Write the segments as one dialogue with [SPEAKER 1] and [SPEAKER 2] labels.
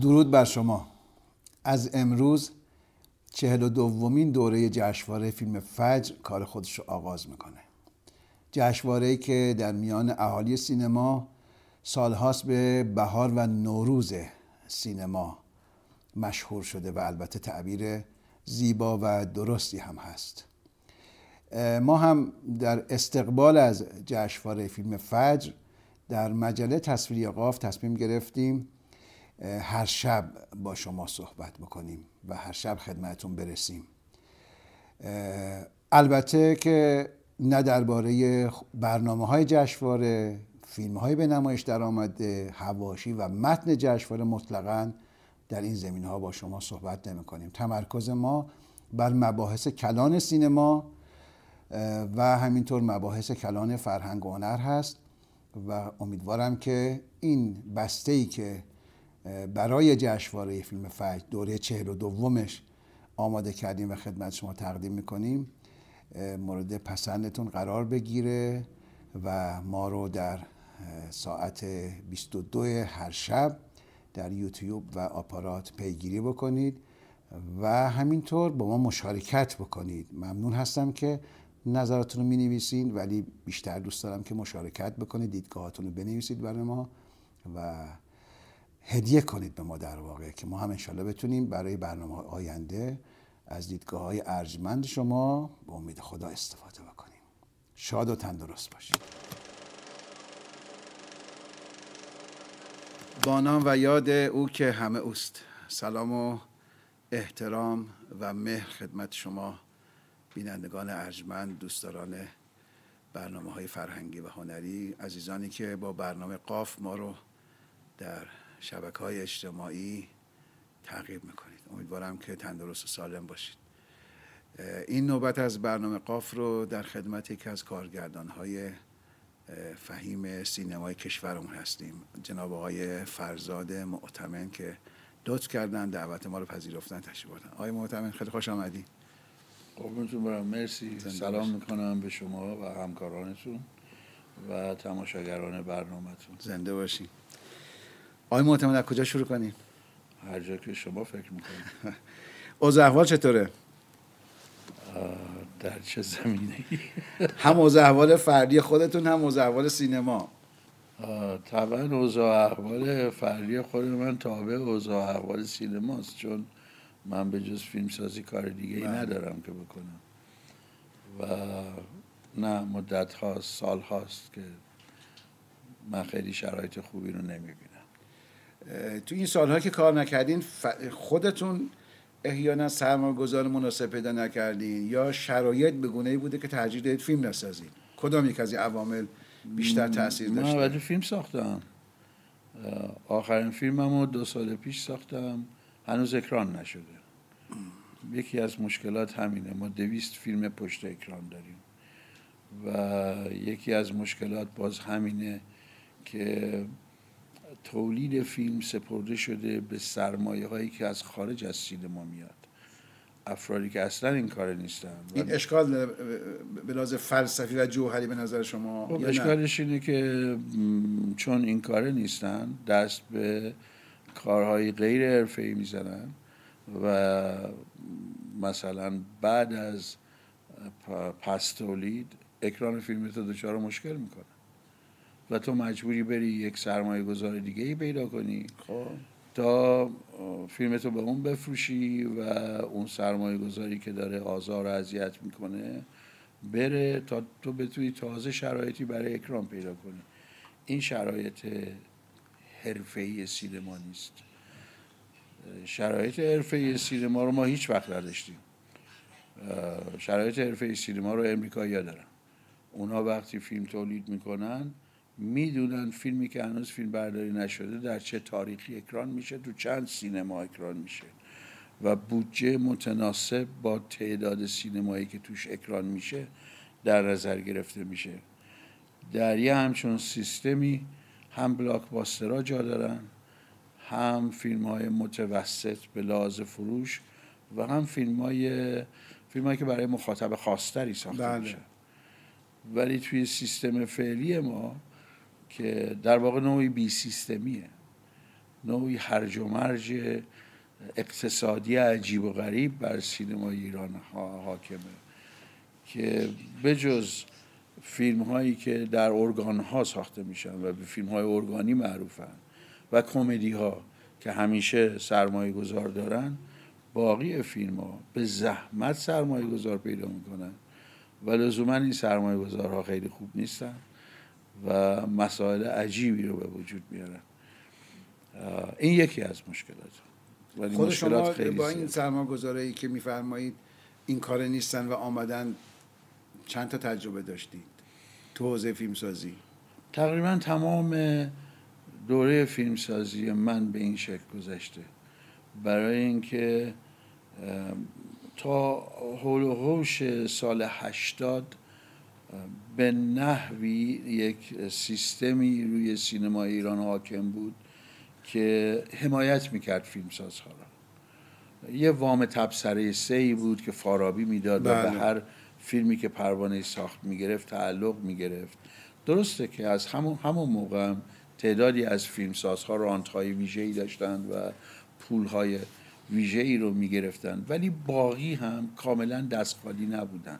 [SPEAKER 1] درود بر شما. از امروز چهل و دومین دوره جشنواره فیلم فجر کار خودش رو آغاز می‌کنه. جشنواره که در میان اهالی سینما سالهاست به بهار و نوروز سینما مشهور شده و البته تعبیر زیبا و درستی هم هست. ما هم در استقبال از جشنواره فیلم فجر در مجله تصویری قاف تصمیم گرفتیم هر شب با شما صحبت بکنیم و هر شب خدمتون برسیم. البته که نه درباره برنامه های جشنواره فیلم های به نمایش در آمده هواشی و متن جشنواره مطلقا در این زمین ها با شما صحبت نمی کنیم تمرکز ما بر مباحث کلان سینما و همینطور مباحث کلان فرهنگ و هنر هست و امیدوارم که این بسته ای که برای جشنواره فیلم فجر دوره چهل و دومش آماده کردیم و خدمت شما تقدیم می‌کنیم. مورد پسندتون قرار بگیره و ما رو در ساعت 22 هر شب در یوتیوب و آپارات پیگیری بکنید و همینطور با ما مشارکت بکنید. ممنون هستم که نظراتون رو می نویسین ولی بیشتر دوست دارم که مشارکت بکنید دیدگاهاتون رو بنویسید برای ما و هدیه کنید به ما در واقع که ما هم انشالله بتونیم برای برنامه آینده از دیدگاه های ارجمند شما به امید خدا استفاده بکنیم. شاد و تندرست باشید. بانام و یاد او که همه اوست. سلام و احترام و مهر خدمت شما بینندگان ارجمند دوستداران برنامه های فرهنگی و هنری عزیزانی که با برنامه قاف ما رو در شبکه های اجتماعی تعقیب می‌کنید. امیدوارم که تندرست و سالم باشید. این نوبت از برنامه قاف رو در خدمت یکی از کارگردان های فهیم سینمای کشورمون هستیم. جناب آقای فرزاد معتمن که لطف کردن دعوت ما رو پذیرفتن تشریف بردن آقای معتمن خیلی خوش آمدی.
[SPEAKER 2] قربونتون برم. مرسی. سلام می‌کنم به شما و همکارانتون و تماشاگران برنامهتون.
[SPEAKER 1] زنده باشین. آقای معتمد از کجا شروع کنیم؟
[SPEAKER 2] هر جا که شما فکر می‌کنید.
[SPEAKER 1] اوضاع احوال چطوره؟
[SPEAKER 2] در چه زمینه
[SPEAKER 1] هم اوضاع احوال فردی خودتون هم اوضاع احوال سینما.
[SPEAKER 2] طبعا اوضاع احوال فردی خود من تابع اوضاع احوال سینماست چون من به جز فیلم سازی کار دیگه ای ندارم که بکنم. و نه مدت هاست سال هاست که من خیلی شرایط خوبی رو نمی‌بینم.
[SPEAKER 1] تو این سالها که کار نکردین خودتون احیانا سرمایه گذار مناسب پیدا نکردین یا شرایط به گونه ای بوده که ترجیح دهید فیلم نسازید؟ کدام یک از این عوامل بیشتر تاثیر داشته؟
[SPEAKER 2] من فیلم ساختم. آخرین فیلممو دو سال پیش ساختم. هنوز اکران نشده. یکی از مشکلات همینه. ما دویست فیلم پشت اکران داریم. و یکی از مشکلات باز همینه که تولید فیلم سپرده شده به سرمایه هایی که از خارج از سینما میاد. افرادی که اصلا این کار نیستن.
[SPEAKER 1] این اشکال به لحاظ فلسفی و جوهری به نظر شما
[SPEAKER 2] خب اشکالش اینه که چون این کاره نیستن دست به کارهای غیر حرفه‌ای می‌زنن و مثلا بعد از پس تولید اکران فیلم تو دچار مشکل می‌کنه. و تو مجبوری بری یک سرمایه گذار دیگه ای پیدا کنی. خب. تا فیلمتو به اون بفروشی و اون سرمایه گذاری که داره آزار و اذیت می‌کنه بره تا تو بتونی تازه شرایطی برای اکرام پیدا کنی. این شرایط حرفه‌ای سینما نیست. شرایط حرفه سینما رو ما هیچ وقت نداشتیم. شرایط حرفه سینما رو امریکایی دارن. اونا وقتی فیلم تولید می‌کنن می‌دونن فیلمی که هنوز فیلم برداری نشده در چه تاریخی اکران میشه تو چند سینما اکران میشه. و بودجه متناسب با تعداد سینمایی که توش اکران میشه در نظر گرفته میشه. در یه همچون سیستمی هم بلاکباسترها جا دارن هم فیلم های متوسط به لحاظ فروش و هم فیلم های, فیلم که برای مخاطب خاصتری ساخته بله. میشه. ولی توی سیستم فعلی ما که در واقع نوعی بی سیستمیه. نوعی هرج و مرج اقتصادی عجیب و غریب بر سینما ایران حاکمه. که بجز فیلم هایی که در ارگان ها ساخته میشن و به فیلم های ارگانی معروفن و کمدی ها که همیشه سرمایه گذار دارن باقی فیلم ها به زحمت سرمایه گذار پیدا می‌کنن. و لزوما این سرمایه گذارها خیلی خوب نیستن. و مسائل عجیبی رو به وجود میارن. این یکی از مشکلات.
[SPEAKER 1] ولی خود شما خیلی با این سرمایه گذاری که میفرمایید این کار نیستن و آمدن چند تا تجربه داشتید تو حوزه فیلمسازی؟
[SPEAKER 2] تقریبا تمام دوره فیلمسازی من به این شکل گذشته. برای اینکه تا حول و حوش سال هشتاد به نحوی یک سیستمی روی سینما ایران حاکم بود که حمایت می‌کرد فیلمسازها را. یه وام تبصره سه بود که فارابی می‌داد و به بله. هر فیلمی که پروانه ساخت می‌گرفت تعلق می‌گرفت. درسته که از همون همون موقع هم تعدادی از فیلمسازها رانتهای ویژه‌ای داشتند و پولهای ویژه‌ای رو می‌گرفتند ولی باقی هم کاملا دست خالی نبودن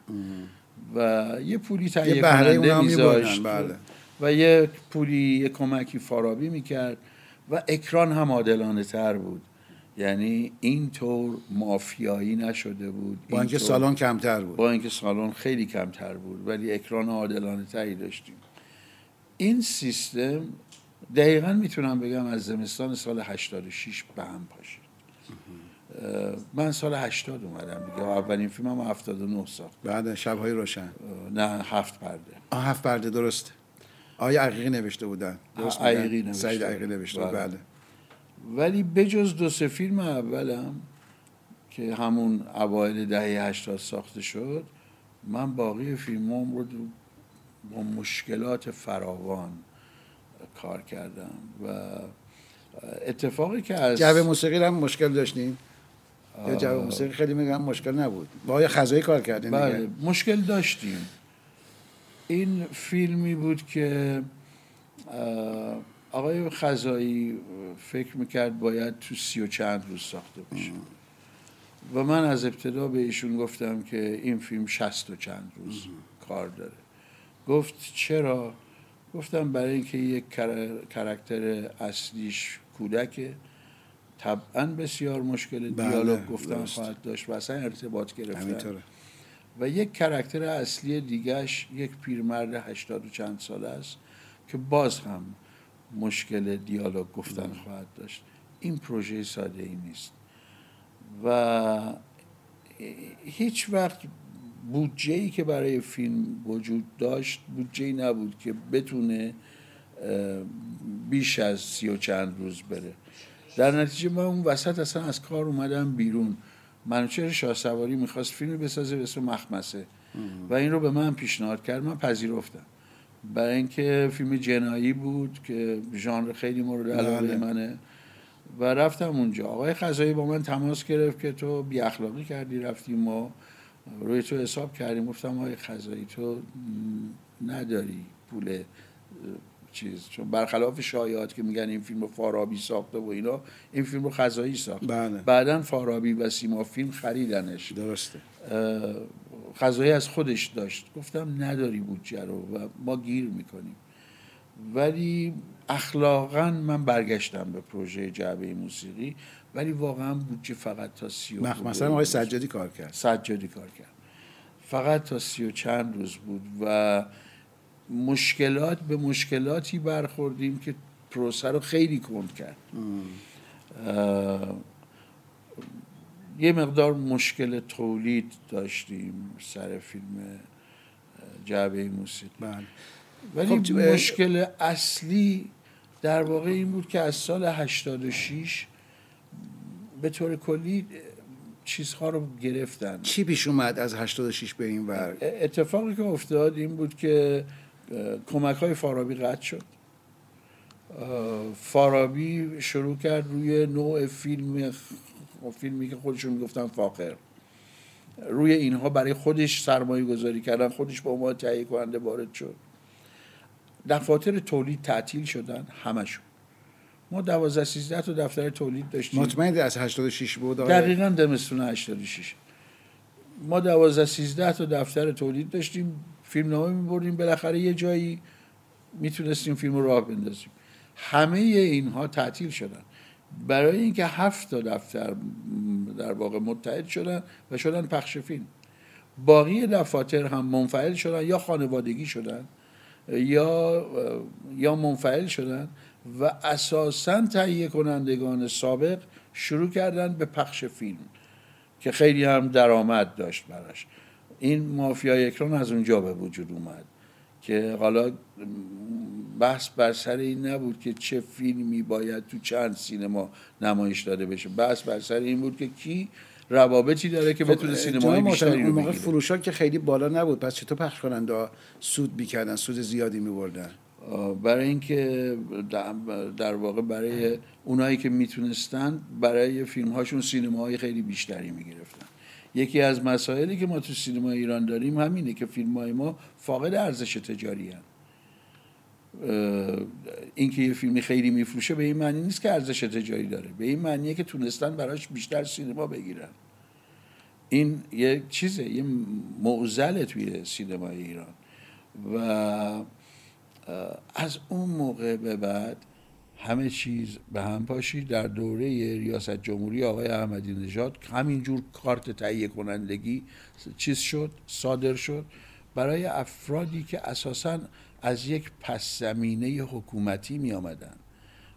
[SPEAKER 2] و یه پولی تهیه کننده میذاشت. بله. و یه پولی یه کمکی فارابی می‌کرد و اکران هم عادلانه تر بود. یعنی اینطور مافیایی نشده بود
[SPEAKER 1] با اینکه سالن کمتر بود.
[SPEAKER 2] با اینکه سالن خیلی کمتر بود ولی اکران عادلانه تری داشتیم. این سیستم دقیقا می‌تونم بگم از زمستان سال 86 به هم پاشید. من سال 80 اومدم دیگه. اولین فیلم هم 79 ساخت.
[SPEAKER 1] بعد شبهای روشن.
[SPEAKER 2] نه هفت پرده.
[SPEAKER 1] آه هفت پرده درست آیا عقیقی نوشته بودن.
[SPEAKER 2] درست عقیقی نوشته.
[SPEAKER 1] سعید عقیقی نوشته بله. بله.
[SPEAKER 2] ولی بجز دو سه فیلم اولم که همون اوایل دهه 80 ساخته شد من باقی فیلم رو با مشکلات فراوان کار کردم. و اتفاقی که از
[SPEAKER 1] جو موسیقی هم مشکل داشتیم یا جو موسیقی خیلی میگم مشکل نبود. با خزایی کار کردیم
[SPEAKER 2] بله مشکل داشتیم. این فیلمی بود که آقای خزایی فکر می‌کرد باید تو سی و چند روز ساخته بشه. و من از ابتدا به ایشون گفتم که این فیلم شست و چند روز کار داره. گفت چرا؟ گفتم برای اینکه یک کرکتر اصلیش کودکه. طبعا بسیار مشکل بله، دیالوگ گفتن خواهد داشت و اصلا ارتباط گرفتن. و یک کرکتر اصلی دیگهش یک پیرمرد هشتاد و چند ساله است که باز هم مشکل دیالوگ گفتن خواهد داشت. این پروژه ساده ای نیست. و هیچ وقت بودجه ای که برای فیلم وجود داشت بودجه ای نبود که بتونه بیش از سی و چند روز بره. در نتیجه من اون وسط اصلا از کار اومدم بیرون. منوچهر شاه سواری می‌خواست فیلم بسازه به اسم مخمسه. و این رو به من پیشنهاد کرد. من پذیرفتم. برای اینکه فیلم جنایی بود که ژانر خیلی مورد علاقه بله. منه. و رفتم اونجا. آقای خزایی با من تماس گرفت که تو بی اخلاقی کردی رفتیم و روی تو حساب کردیم. گفتم آقای خزایی تو نداری پول چیز. چون برخلاف شایعات که میگن این فیلم رو فارابی ساخته و اینا این فیلم رو خزایی ساخت.
[SPEAKER 1] بله.
[SPEAKER 2] بعدا فارابی و سیما فیلم خریدنش.
[SPEAKER 1] درسته.
[SPEAKER 2] خزایی از خودش داشت. گفتم نداری بودجه رو و ما گیر می‌کنیم. ولی اخلاقا من برگشتم به پروژه جعبه موسیقی ولی واقعا بودجه فقط تا سی و
[SPEAKER 1] مثلا آقای سجادی کار کرد.
[SPEAKER 2] سجادی کار کرد. فقط تا سی و چند روز بود و مشکلات به مشکلاتی برخوردیم که پروسه رو خیلی کند کرد. یه مقدار مشکل تولید داشتیم سر فیلم جعبه موسیقی.
[SPEAKER 1] بله.
[SPEAKER 2] ولی خب مشکل اصلی در واقع این بود که از سال 86 به طور کلی چیزها رو گرفتن.
[SPEAKER 1] چی پیش اومد از 86 به این ور؟
[SPEAKER 2] اتفاقی که افتاد این بود که کمک های فارابی قطع شد. فارابی شروع کرد روی نوع فیلم فیلمی که خودشون می‌گفتن فاقر روی اینها برای خودش سرمایه گذاری کردن خودش با ما تهیه کننده وارد شد. دفاتر تولید تعطیل شدن همشون ما 12 13 تا دفتر تولید داشتیم.
[SPEAKER 1] مطمئن از 86 بود؟
[SPEAKER 2] دقیقا دمستون 86 ما 12 13 تا دفتر تولید داشتیم. فیلم نامه میبردیم بالاخره یه جایی می‌تونستیم فیلم رو راه بندازیم. همه اینها تعطیل شدن. برای اینکه هفت تا دفتر در واقع متحد شدن و شدن پخش فیلم. باقی دفاتر هم منفعل شدن یا خانوادگی شدن یا یا منفعل شدن و اساسا تهیه کنندگان سابق شروع کردن به پخش فیلم که خیلی هم درآمد داشت براش. این مافیا اکران از اونجا به وجود اومد که حالا بحث بر سر این نبود که چه فیلمی باید تو چند سینما نمایش داده بشه. بحث بر سر این بود که کی روابطی داره که خب، بتونه سینمای بیشتری رو
[SPEAKER 1] موقع فروشا که خیلی بالا نبود پس چطور پخش کننده سود می‌کردن سود زیادی میبردن؟
[SPEAKER 2] برای اینکه در واقع برای اونایی که می‌تونستن برای فیلم هاشون سینماهای خیلی بیشتری می‌گرفتن. یکی از مسائلی که ما تو سینما ایران داریم همینه که فیلم های ما فاقد ارزش تجاری هن. اینکه یه فیلمی خیلی میفروشه به این معنی نیست که ارزش تجاری داره. به این معنیه که تونستن براش بیشتر سینما بگیرن. این یه چیزه یه معزله توی سینمای ایران. و از اون موقع به بعد همه چیز به هم پاشی. در دوره ریاست جمهوری آقای احمدی نژاد همینجور کارت تهیه کنندگی چیز شد صادر شد. برای افرادی که اساسا از یک پس زمینه حکومتی می آمدن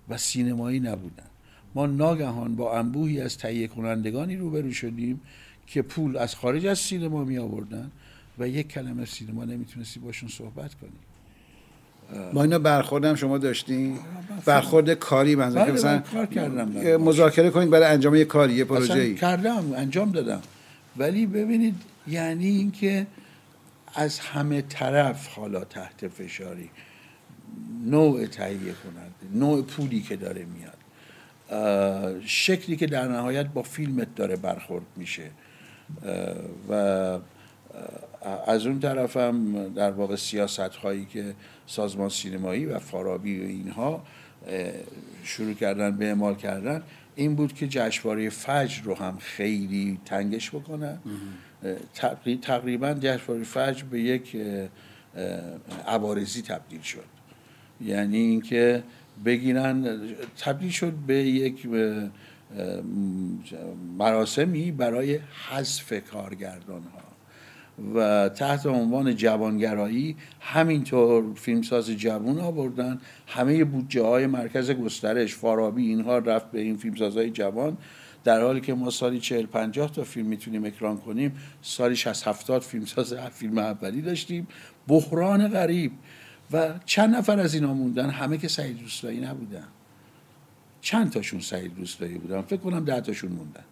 [SPEAKER 2] و سینمایی نبودن. ما ناگهان با انبوهی از تهیه کنندگانی روبرو شدیم که پول از خارج از سینما می آوردن و یک کلمه سینما نمی‌تونستی باشون صحبت کنی.
[SPEAKER 1] با اینا برخوردم شما داشتین برخورد کاری
[SPEAKER 2] من
[SPEAKER 1] بله،
[SPEAKER 2] مثلا کار کردم
[SPEAKER 1] مذاکره کنید برای انجام یک کاری یه پروژه ای
[SPEAKER 2] کردم انجام دادم. ولی ببینید یعنی اینکه از همه طرف حالا تحت فشاری نوع تهیه کننده نوع پولی که داره میاد. شکلی که در نهایت با فیلمت داره برخورد میشه. و از اون طرف هم در واقع سیاست هایی که سازمان سینمایی و فارابی و اینها شروع کردن به اعمال کردن این بود که جشنواره فجر رو هم خیلی تنگش بکنن. تقریبا جشنواره فجر به یک عوارضی تبدیل شد. یعنی اینکه بگیرن تبدیل شد به یک مراسمی برای حذف کارگردان ها و تحت عنوان جوانگرایی همینطور فیلمساز جوان آوردن. همه بودجه های مرکز گسترش فارابی اینها رفت به این فیلمسازهای جوان. در حالی که ما سالی 40 50 تا فیلم می‌تونیم اکران کنیم سالی 60 70 فیلمساز فیلم اولی داشتیم. بحران غریب. و چند نفر از اینا موندن؟ همه که سعید روستایی نبودن. چند تاشون سعید روستایی بودن؟ فکر کنم ده تاشون موندن.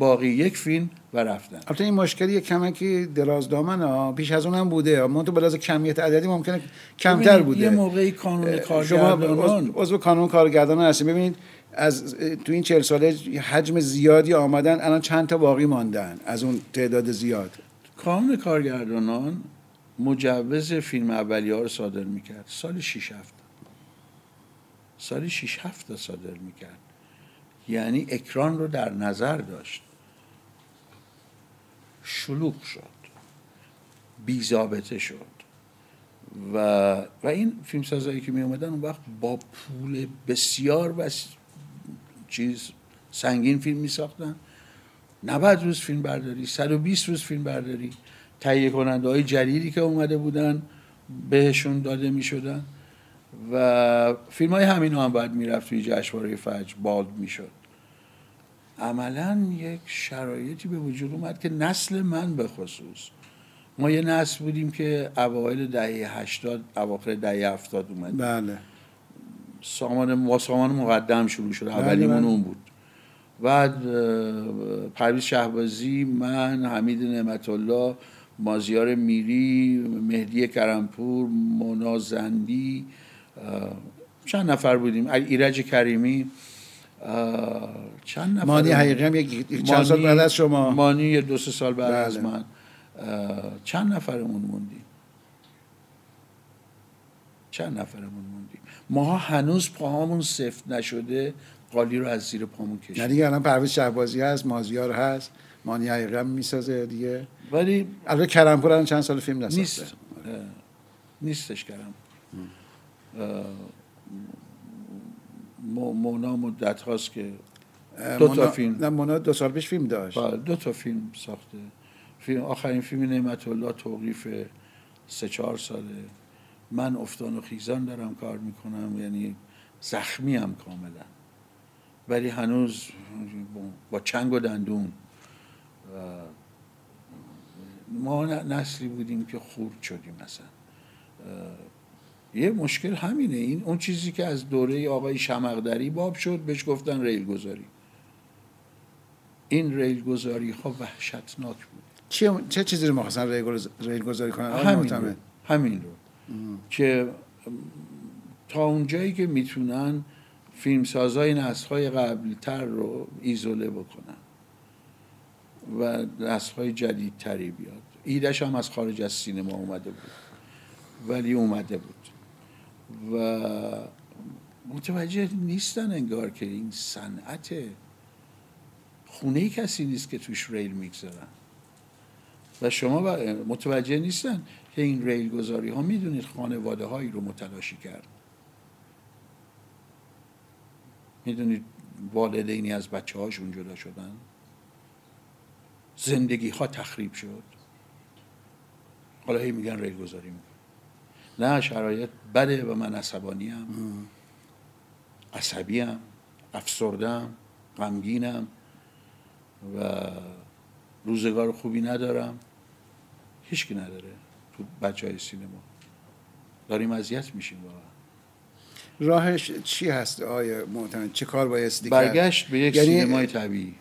[SPEAKER 2] باقی یک فیلم و رفتن.
[SPEAKER 1] البته این مشکلی کمکی دراز دامن ها پیش از اونم بوده. اما تو بلاز کمیت عددی ممکنه کمتر بوده.
[SPEAKER 2] یه موقعی کانون کارگردانان
[SPEAKER 1] عضو قانون کارگردانان هستیم. ببینید از تو این چهل ساله حجم زیادی آمدن الان چند تا باقی ماندن از اون تعداد زیاد؟
[SPEAKER 2] کانون کارگردانان مجوز فیلم اولی ها رو صادر می‌کرد. سال 6 هفت. سال 6 هفت صادر می‌کرد. یعنی اکران رو در نظر داشت. شلوغ شد. بیزابطه شد. و, و این فیلمسازایی که می اومدن اون وقت با پول بسیار بس چیز سنگین فیلم می ساختن. 90 روز فیلم برداری 120 روز فیلم برداری. تهیه کننده های جلیلی که اومده بودن بهشون داده می شدن. و فیلم های همین هم باید می‌رفت توی جشنواره فجر بالد می‌شد عملا یک شرایطی به وجود اومد که نسل من به خصوص. ما یه نسل بودیم که اوایل دهه هشتاد اواخر دهه هفتاد اومد.
[SPEAKER 1] بله.
[SPEAKER 2] سامان با سامان مقدم شروع شد. بله اولیمون بله. اون بود. بعد پرویز شهبازی من حمید نعمت الله مازیار میری مهدی کرمپور مونا زندی چند نفر بودیم. ایرج کریمی. چند نفر
[SPEAKER 1] مانی حقیقی هم یک چند سال بعد از شما.
[SPEAKER 2] مانی یه دو سه سال بعد از بله. من. چند نفرمون موندیم؟ چند نفرمون موندیم؟ ماها هنوز پاهامون سفت نشده قالی رو از زیر پامون کشید
[SPEAKER 1] دیگه الان پرویز شهبازی هست مازیار هست مانی حقیقی هم می‌سازه دیگه.
[SPEAKER 2] ولی
[SPEAKER 1] البته کرمپور الان چند سال فیلم نساخته.
[SPEAKER 2] نیست. نیستش کردم مونا مدت هاست که دو تا فیلم.
[SPEAKER 1] نه مونا دو سال پیش فیلم داشت.
[SPEAKER 2] بله، دو تا فیلم ساخته. فیلم آخرین فیلم نعمت الله توقیف سه چهار ساله. من افتان و خیزان دارم کار می‌کنم یعنی زخمی هم کاملا. ولی هنوز با چنگ و دندون. و ما نسلی بودیم که خورد شدیم مثلا یه مشکل همینه. این اون چیزی که از دوره آقای شمقدری باب شد بهش گفتن ریل گذاری این ریل گذاری ها وحشتناک بود.
[SPEAKER 1] چه چه چیزی رو می‌خواستن ریل گذ- ریل گذاری کنن
[SPEAKER 2] همین رو؟ همین رو. که تا اونجایی که می‌تونن فیلمسازای نسل‌های قبلتر رو ایزوله بکنن و نسل‌های جدیدتری بیاد. ایدش هم از خارج از سینما اومده بود. ولی اومده بود. و متوجه نیستن انگار که این صنعت خونه کسی نیست که توش ریل می‌گذارن. و شما متوجه نیستن که این ریل گذاری ها می‌دونید خانواده هایی رو متلاشی کرد. می‌دونید والدینی از بچه هاشون جدا شدن. زندگی ها تخریب شد. حالا هی میگن ریل گذاری میکن نه شرایط بده و من عصبانی ام عصبی ام افسردم غمگینم و روزگار خوبی ندارم. هیچکی نداره تو بچه های سینما. داریم اذیت میشیم واقعا.
[SPEAKER 1] راهش چی هست آقای معتمد؟ چه کار بایستی
[SPEAKER 2] برگشت به یک
[SPEAKER 1] یعنی-
[SPEAKER 2] سینمای طبیعی.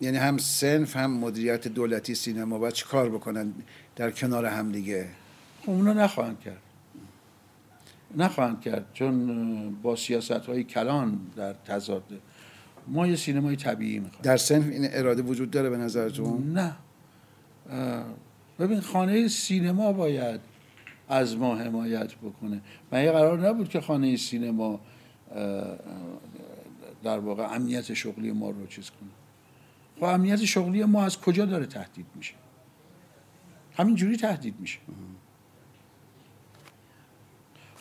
[SPEAKER 1] یعنی هم سنف هم مدیریت دولتی سینما. باید چه کار بکنن در کنار هم دیگه؟
[SPEAKER 2] خب اونا نخواهند کرد. نخواهند کرد چون با سیاست های کلان در تضاده ما یه سینمای طبیعی می‌خوایم.
[SPEAKER 1] در سنف این اراده وجود داره به نظرتون؟
[SPEAKER 2] نه. ببین خانه سینما باید از ما حمایت بکنه. من یه قرار نبود که خانه سینما در واقع امنیت شغلی ما رو چیز کنه؟ خب امنیت شغلی ما از کجا داره تهدید میشه؟ همینجوری تهدید میشه.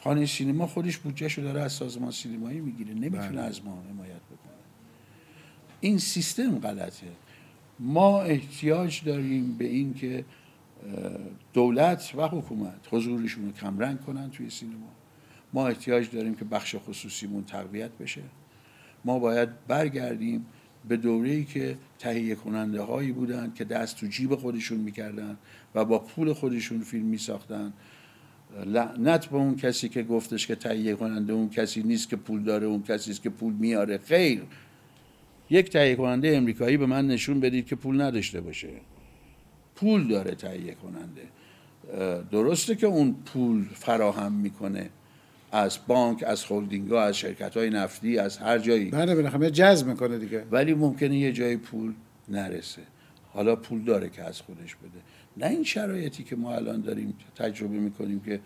[SPEAKER 2] خانه سینما خودش بودجهشو داره از سازمان سینمایی می‌گیره نمی‌تونه
[SPEAKER 1] بله.
[SPEAKER 2] از ما حمایت بکنه. این سیستم غلطه. ما احتیاج داریم به این که دولت و حکومت حضورشون رو کمرنگ کنن توی سینما. ما احتیاج داریم که بخش خصوصیمون تقویت بشه. ما باید برگردیم به دوره‌ای که تهیه کننده هایی بودن که دست تو جیب خودشون می‌کردن و با پول خودشون فیلم میساختن. لعنت به اون کسی که گفتش که تهیه کننده اون کسی نیست که پول داره اون کسی است که پول میاره. خیر. یک تهیه کننده امریکایی به من نشون بدید که پول نداشته باشه. پول داره تهیه کننده. درسته که اون پول فراهم می‌کنه از بانک از هلدینگ ها از شرکت های نفتی از هر جایی.
[SPEAKER 1] بله بالاخره جذب می‌کنه دیگه.
[SPEAKER 2] ولی ممکنه یه جای پول نرسه. حالا پول داره که از خودش بده. نه این شرایطی که ما الان داریم تجربه می‌کنیم که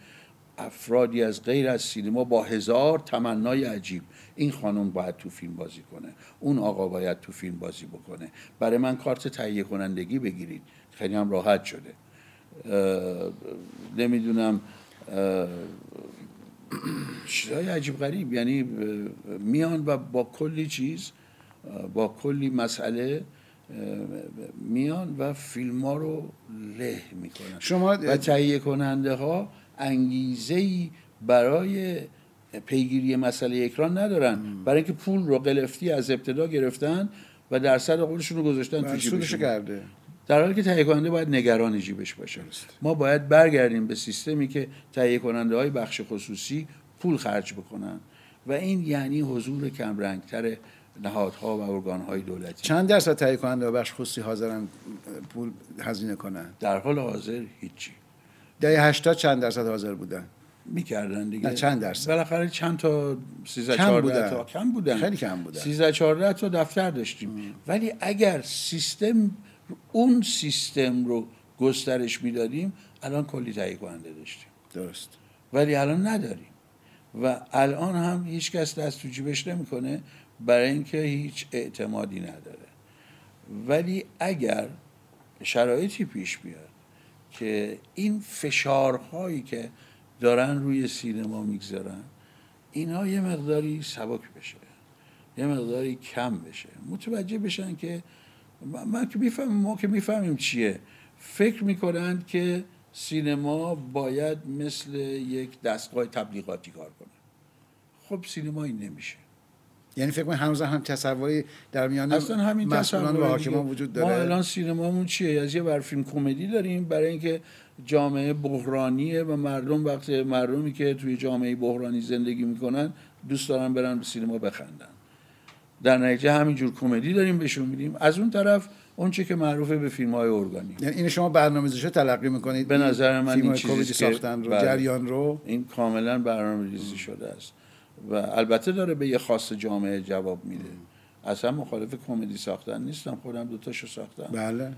[SPEAKER 2] افرادی از غیر از سینما با هزار تمنای عجیب این خانم باید تو فیلم بازی کنه اون آقا باید تو فیلم بازی بکنه. برای من کارت تهیه کنندگی بگیرید خیلی هم راحت شده. نمی‌دونم چیزهای عجیب غریب. یعنی میان و با کلی چیز با کلی مسئله میان و فیلم ها رو له می‌کنن.
[SPEAKER 1] شما
[SPEAKER 2] و تهیه کننده ها انگیزه ای برای پیگیری مسئله اکران ندارن. برای اینکه پول رو قلفتی از ابتدا گرفتن و درصد خودشون رو گذاشتن تو جیبشون.
[SPEAKER 1] کرده.
[SPEAKER 2] در حالی که تهیه کننده باید نگران جیبش باشه. ما باید برگردیم به سیستمی که تهیه کننده های بخش خصوصی پول خرج بکنن. و این یعنی حضور کمرنگتر نهادها و ارگانهای دولتی.
[SPEAKER 1] چند درصد تهیه کننده و بخش خصوصی حاضرن پول هزینه کنن؟
[SPEAKER 2] در حال حاضر هیچی.
[SPEAKER 1] دهه 80 چند درصد حاضر بودن؟
[SPEAKER 2] می‌کردن دیگه.
[SPEAKER 1] نه، چند درصد؟
[SPEAKER 2] بالاخره چند تا 13
[SPEAKER 1] کم
[SPEAKER 2] 14
[SPEAKER 1] بودن.
[SPEAKER 2] تا کم بودن.
[SPEAKER 1] خیلی کم بودن.
[SPEAKER 2] 13 14 تا دفتر داشتیم. ولی اگر سیستم اون سیستم رو گسترش می‌دادیم الان کلی تهیه کننده داشتیم.
[SPEAKER 1] درست.
[SPEAKER 2] ولی الان نداریم. و الان هم هیچ کس دست تو جیبش نمی‌کنه. برای اینکه هیچ اعتمادی نداره. ولی اگر شرایطی پیش بیاد که این فشارهایی که دارن روی سینما می‌گذارن اینها یه مقداری سبک بشه یه مقداری کم بشه. متوجه بشن که من که می‌فهمم ما که می‌فهمیم چیه. فکر می‌کنند که سینما باید مثل یک دستگاه تبلیغاتی کار کنه. خب سینما این نمیشه.
[SPEAKER 1] یعنی فکر کنم هنوز هم تصوری در میان
[SPEAKER 2] اصلا همین
[SPEAKER 1] مسئولان و حاکمان وجود داره.
[SPEAKER 2] ما الان سینمامون چیه؟ از یه بر فیلم کمدی داریم. برای اینکه جامعه بحرانیه و مردم وقتی مردمی که توی جامعه بحرانی زندگی می‌کنن دوست دارن برن به سینما بخندن. در نتیجه همینجور کمدی داریم بهشون میدیم. از اون طرف اونچه که معروفه به فیلم های ارگانی
[SPEAKER 1] یعنی این شما برنامه‌ریزی تلقی می‌کنید.
[SPEAKER 2] به نظر من این
[SPEAKER 1] چیزی که ساختن رو بله. جریان رو.
[SPEAKER 2] این کاملا برنامه ریزی شده است. و البته داره به یه خاص جامعه جواب میده. اصلا مخالف کمدی ساختن نیستم خودم دو تاشو ساختم.
[SPEAKER 1] بله.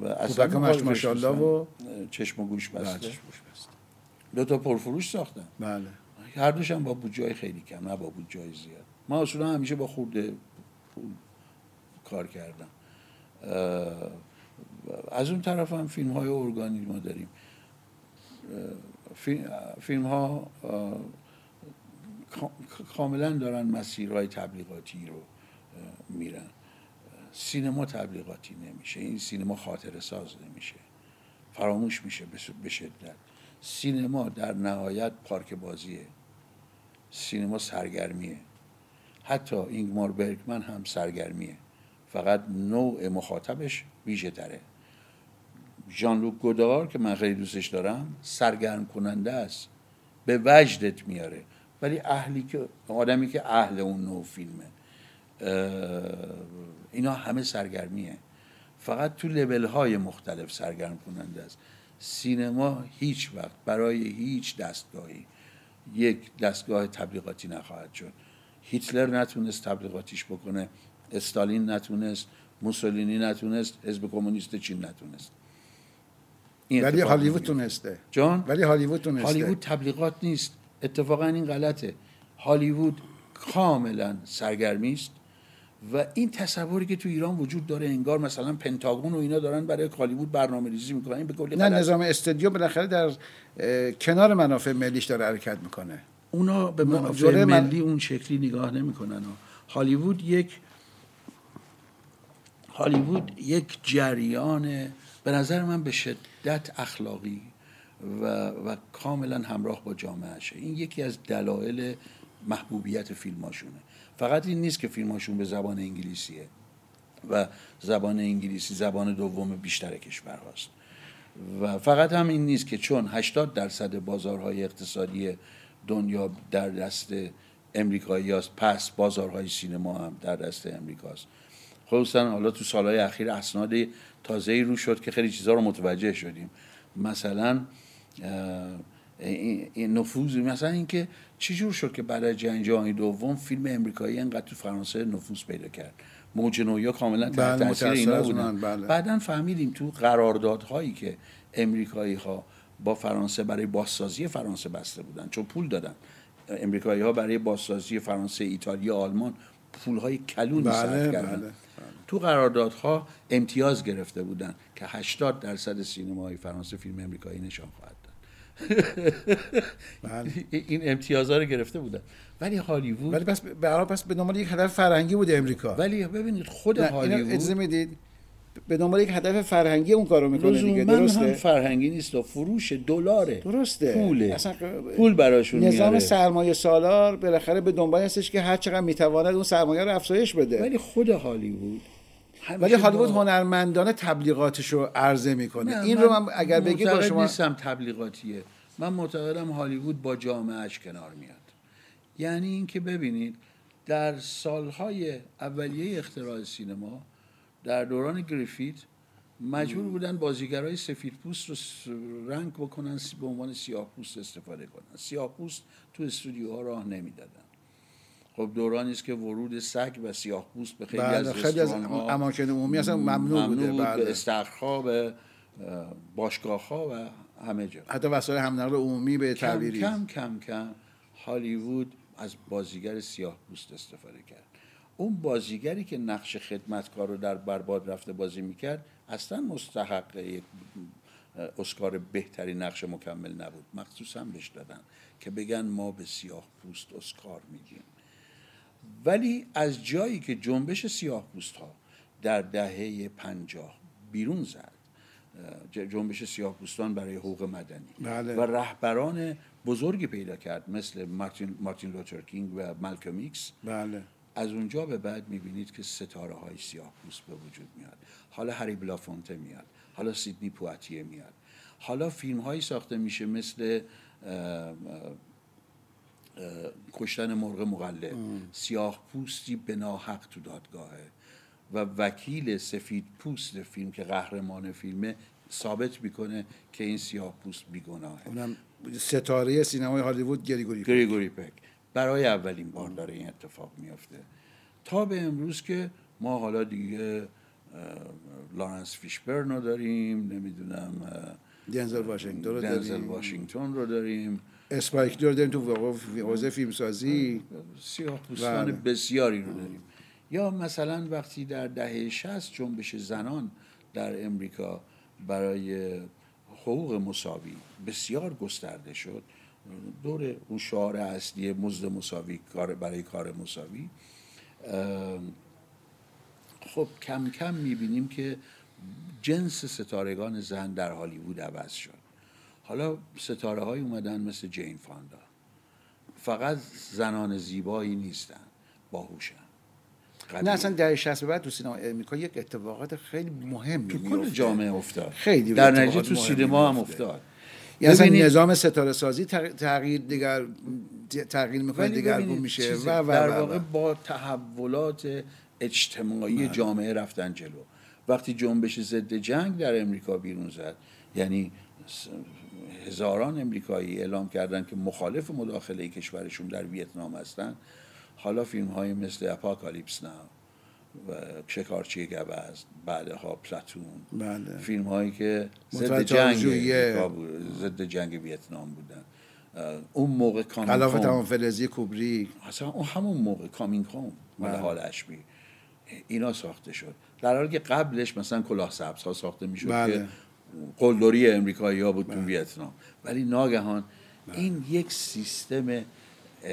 [SPEAKER 2] و اصلا
[SPEAKER 1] ماشاءالله و
[SPEAKER 2] چشم و گوش
[SPEAKER 1] بله،
[SPEAKER 2] بسته. دو تا پرفروش ساختم
[SPEAKER 1] بله.
[SPEAKER 2] هر دوشم با بودجه خیلی کم نه با بودجه زیاد. ما اصولا همیشه با خورده کار کردم. از اون طرف هم فیلم های ارگانی ما داریم. فیلم ها کاملا دارن مسیرهای تبلیغاتی رو میرن. سینما تبلیغاتی نمیشه. این سینما خاطر ساز نمیشه. فراموش میشه به شدت. سینما در نهایت پارک بازیه. سینما سرگرمیه. حتی اینگمار برگمن هم سرگرمیه. فقط نوع مخاطبش ویژه تره. ژان لوک گودار که من خیلی دوستش دارم سرگرم کننده است. به وجدت میاره. ولی اهلی که آدمی که اهل اون نوع فیلمه. اینا همه سرگرمیه. فقط تو لبل های مختلف سرگرم کننده است. سینما هیچ وقت برای هیچ دستگاهی یک دستگاه تبلیغاتی نخواهد شد. هیتلر نتونست تبلیغاتیش بکنه استالین نتونست موسولینی نتونست حزب کمونیست چین نتونست.
[SPEAKER 1] ولی هالیوود تونسته.
[SPEAKER 2] جان؟
[SPEAKER 1] ولی هالیوود تونسته.
[SPEAKER 2] هالیوود تبلیغات نیست. اتفاقا این غلطه هالیوود کاملا سرگرمی است و این تصوری که تو ایران وجود داره انگار مثلا پنتاگون و اینا دارن برای هالیوود برنامه ریزی می‌کنن. این به کلی
[SPEAKER 1] نه نظام استودیو بالاخره در کنار منافع ملیش داره حرکت می‌کنه.
[SPEAKER 2] اونا به منافع ملی اون شکلی نگاه نمی‌کنن. هالیوود یک هالیوود یک جریان به نظر من به شدت اخلاقی. و, و کاملا همراه با جامعهشه این یکی از دلایل محبوبیت فیلماشونه. فقط این نیست که فیلماشون به زبان انگلیسیه و زبان انگلیسی زبان دوم بیشتر کشور هاست و فقط هم این نیست که چون 80 درصد بازارهای اقتصادی دنیا در دست امریکایی هست پس بازارهای سینما هم در دست امریکاست خصوصا حالا تو سالهای اخیر اسناد تازه رو شد که خیلی چیزها رو متوجه شدیم. مثلا این نفوذ مثلا اینکه چجور شد که بعد از جنگ جهانی دوم فیلم امریکایی انقدر تو فرانسه نفوذ پیدا کرد موج نویا کاملا تحت
[SPEAKER 1] بله،
[SPEAKER 2] تاثیر اینا بودن
[SPEAKER 1] بله.
[SPEAKER 2] بعدا فهمیدیم تو قراردادهایی که امریکایی ها با فرانسه برای بازسازی فرانسه بسته بودن چون پول دادن امریکایی ها برای بازسازی فرانسه ایتالیا آلمان پول های کلون
[SPEAKER 1] بله، کردن بله.
[SPEAKER 2] تو قراردادها امتیاز گرفته بودن که 80 درصد سینمای فرانسه فیلم امریکایی نشان خواهد بله. این امتیازها رو گرفته بودن. ولی هالیوود
[SPEAKER 1] ولی بس برای پس به دنبال یک هدف فرهنگی بود امریکا.
[SPEAKER 2] ولی ببینید خود هالیوود
[SPEAKER 1] اجازه می‌دید؟ به دنبال یک هدف فرهنگی اون کارو می‌کنه دیگه درسته؟
[SPEAKER 2] هم فرهنگی نیست و فروش دلاره.
[SPEAKER 1] درسته.
[SPEAKER 2] پوله. اصلا پول براشون
[SPEAKER 1] نظام
[SPEAKER 2] میاره.
[SPEAKER 1] سرمایه سالار بالاخره به دنبال هستش که هر چقدر می‌تواند اون سرمایه رو افزایش بده.
[SPEAKER 2] ولی خود هالیوود
[SPEAKER 1] ولی هالیوود هنرمندانه تبلیغاتش رو عرضه می‌کنه. این رو من اگر بگید با شما
[SPEAKER 2] نیستم تبلیغاتیه. من معتقدم هالیوود با جامعهش کنار میاد. یعنی اینکه ببینید در سالهای اولیه اختراع سینما در دوران گریفیت مجبور بودن بازیگرای سفید پوست رو رنگ بکنن به عنوان سیاه پوست استفاده کنن. سیاه پوست تو استودیوها راه نمی‌دادن. خب دورانی است که ورود سگ و سیاه پوست به خیلی
[SPEAKER 1] بله
[SPEAKER 2] از
[SPEAKER 1] خیلی از اماکن عمومی اصلا ممنوع,
[SPEAKER 2] بوده
[SPEAKER 1] بله.
[SPEAKER 2] به استخرها به باشگاه ها و همه جا.
[SPEAKER 1] حتی وسایل هم نقل عمومی به تعبیری.
[SPEAKER 2] کم کم کم هالیوود از بازیگر سیاه پوست استفاده کرد. اون بازیگری که نقش خدمتکار رو در برباد رفته بازی می‌کرد اصلا مستحق یک اسکار بهتری نقش مکمل نبود. مخصوصا بهش دادن که بگن ما به سیاه پوست اسکار میگیم ولی از جایی که جنبش سیاه پوست ها در دهه پنجاه بیرون زد جنبش سیاه پوستان برای حقوق مدنی.
[SPEAKER 1] بله.
[SPEAKER 2] و رهبران بزرگی پیدا کرد مثل مارتین, مارتین لوتر کینگ و مالکوم ایکس.
[SPEAKER 1] بله.
[SPEAKER 2] از اونجا به بعد می‌بینید که ستاره های سیاه پوست به وجود میاد. حالا هری بلافونته میاد حالا سیدنی پواتیه میاد. حالا فیلم هایی ساخته میشه مثل کشتن مرغ مقلد. سیاه پوستی به ناحق تو دادگاهه. و وکیل سفید پوست فیلم که قهرمان فیلمه ثابت می‌کنه که این سیاه پوست بیگناهه.
[SPEAKER 1] اونم ستاره سینمای هالیوود گریگوری پک.
[SPEAKER 2] گریگوری پک. برای اولین بار داره این اتفاق میافته. تا به امروز که ما حالا دیگه لارنس فیشبرن رو داریم نمی‌دونم
[SPEAKER 1] دنزل واشنگتن رو
[SPEAKER 2] دنزل
[SPEAKER 1] داریم.
[SPEAKER 2] واشنگتن رو داریم.
[SPEAKER 1] اسپایک رو داریم تو حوزه فیلمسازی.
[SPEAKER 2] سیاه پوستان
[SPEAKER 1] بله.
[SPEAKER 2] بسیاری رو داریم. یا مثلا وقتی در دهه 60 جنبش زنان در امریکا برای حقوق مساوی بسیار گسترده شد دور اون شعار اصلی مزد مساوی کار برای کار مساوی خب کم کم می‌بینیم که جنس ستارگان زن در هالیوود عوض شد. حالا ستاره های اومدن مثل جین فاندا. فقط زنان زیبایی نیستن باهوشن.
[SPEAKER 1] نه اصلا در 60 بعد تو سینما امریکا یک اتفاقات خیلی مهم
[SPEAKER 2] تو کل جامعه افتاد.
[SPEAKER 1] خیلی
[SPEAKER 2] در نتیجه تو سینما هم. افتاد.
[SPEAKER 1] یا اصلا نظام ستاره سازی تغییر دیگر تغییر می‌کنه
[SPEAKER 2] ببینید
[SPEAKER 1] میشه. و و
[SPEAKER 2] در واقع. با تحولات اجتماعی جامعه رفتن جلو. وقتی جنبش ضد جنگ در امریکا بیرون زد یعنی هزاران امریکایی اعلام کردن که مخالف مداخله کشورشون در ویتنام هستن حالا فیلم های مثل اپاکالیپس ناو و شکارچی گوزن بعدها پلاتون
[SPEAKER 1] بله.
[SPEAKER 2] فیلم هایی که ضد جنگ ضد جنگ ویتنام بودن اون موقع کامین
[SPEAKER 1] خلاف. تمام فلزی کوبریک
[SPEAKER 2] اصلا اون همون موقع کامینگ هوم مال
[SPEAKER 1] بله.
[SPEAKER 2] حال اشبی اینا ساخته شد در حالی که قبلش مثلا کلاه سبز ها ساخته می‌شد
[SPEAKER 1] بله.
[SPEAKER 2] که قلدری امریکایی ها بود تو ویتنام. ولی ناگهان این یک سیستم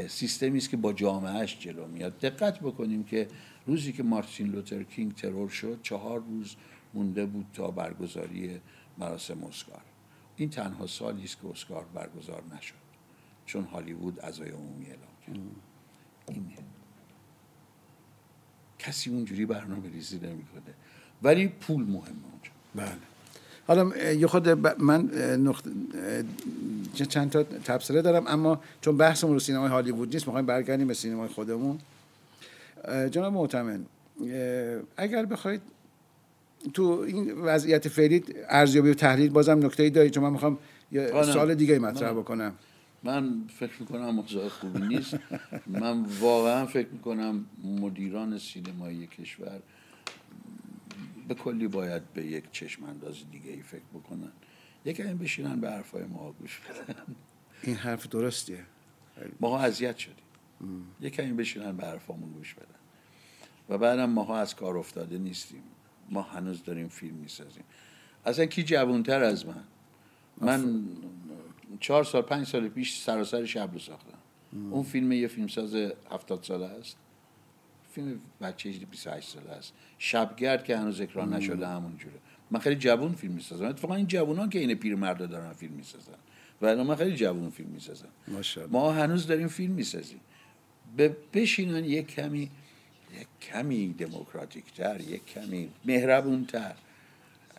[SPEAKER 2] سیستمی است که با جامعهش جلو میاد. دقت بکنیم که روزی که مارتین لوتر کینگ ترور شد چهار روز مونده بود تا برگزاری مراسم اسکار. این تنها سالی است که اسکار برگزار نشد چون هالیوود عزای عمومی اعلام کرد. اینه کسی اونجوری برنامه ریزی نمی‌کنه. ولی پول مهمه اونجا.
[SPEAKER 1] بله. حالا یه خود من چه- چند تا تبصره دارم اما چون بحثمون رو سینمای هالیوود نیست می‌خوایم برگردیم به سینمای خودمون جناب معتمن اگر بخواید تو این وضعیت فعلی ارزیابی و تحلیل بازم نکته ای دارید چون من می‌خوام یه
[SPEAKER 2] نه.
[SPEAKER 1] سوال دیگه مطرح. بکنم
[SPEAKER 2] من فکر می‌کنم موضوع خوبی نیست من واقعا فکر می‌کنم مدیران سینمایی کشور به کلی باید به یک چشم انداز دیگه ای فکر بکنن. یکی این بشینن به حرفای ما گوش بدن.
[SPEAKER 1] این حرف درستیه.
[SPEAKER 2] ماها اذیت شدیم. یک کمی بشینن به حرفامون گوش بدن. و بعدم ماها از کار افتاده نیستیم. ما هنوز داریم فیلم می‌سازیم. اصلا کی جوانتر از من؟ من چهار سال پنج سال پیش سراسر شب رو ساختم. اون فیلم یه فیلمساز هفتاد ساله است. فیلم بچه 28 ساله است. شبگرد که هنوز اکران نشده همون جوره. من خیلی جوون فیلم می‌سازم. اتفاقا این جوانان که این پیرمردا دارن فیلم می‌سازن. و الان من خیلی جوون فیلم می‌سازم. ما هنوز داریم فیلم می‌سازیم. به بشینن یک کمی یک کمی دموکراتیکتر یک کمی مهربونتر.